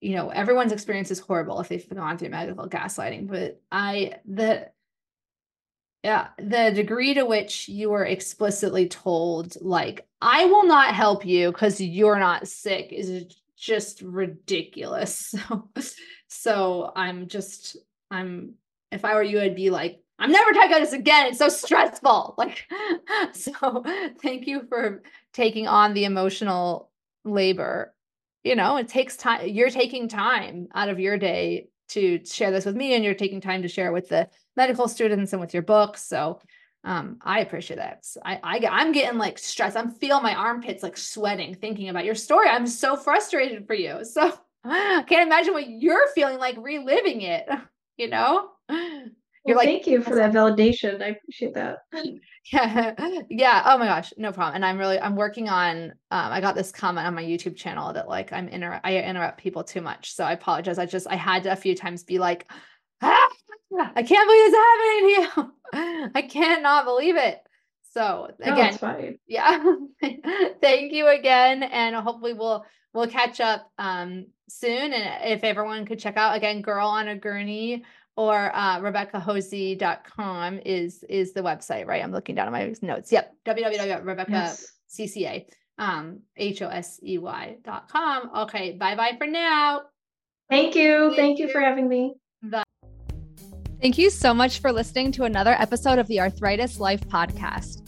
you know everyone's experience is horrible if they've gone through medical gaslighting but i the yeah the degree to which you were explicitly told like i will not help you because you're not sick is just ridiculous. So so i'm just i'm if i were you i'd be like i'm never talking about this again it's so stressful like so thank you for taking on the emotional labor you know it takes time you're taking time out of your day to share this with me and you're taking time to share with the medical students and with your books so um, I appreciate that. I, I I'm getting like stressed. I'm feeling my armpits like sweating thinking about your story. I'm so frustrated for you. So I can't imagine what you're feeling like reliving it. You know, you're well, like, thank you for that validation. I appreciate that. yeah, yeah. Oh my gosh, no problem. And I'm really I'm working on. Um, I got this comment on my YouTube channel that like I'm inter I interrupt people too much. So I apologize. I just I had to a few times be like. Ah! I can't believe this happening to you. I cannot believe it. So again, no, yeah. Thank you again. And hopefully we'll we'll catch up um soon. And if everyone could check out again, Girl on a Gurney or uh, RebeccaHosey.com is is the website, right? I'm looking down at my notes. Yep. www.rebeccacca um H-O-S-E-Y.com. Okay, bye-bye for now. Thank you. Thank, Thank you. you for having me. Bye. Thank you so much for listening to another episode of the Arthritis Life podcast.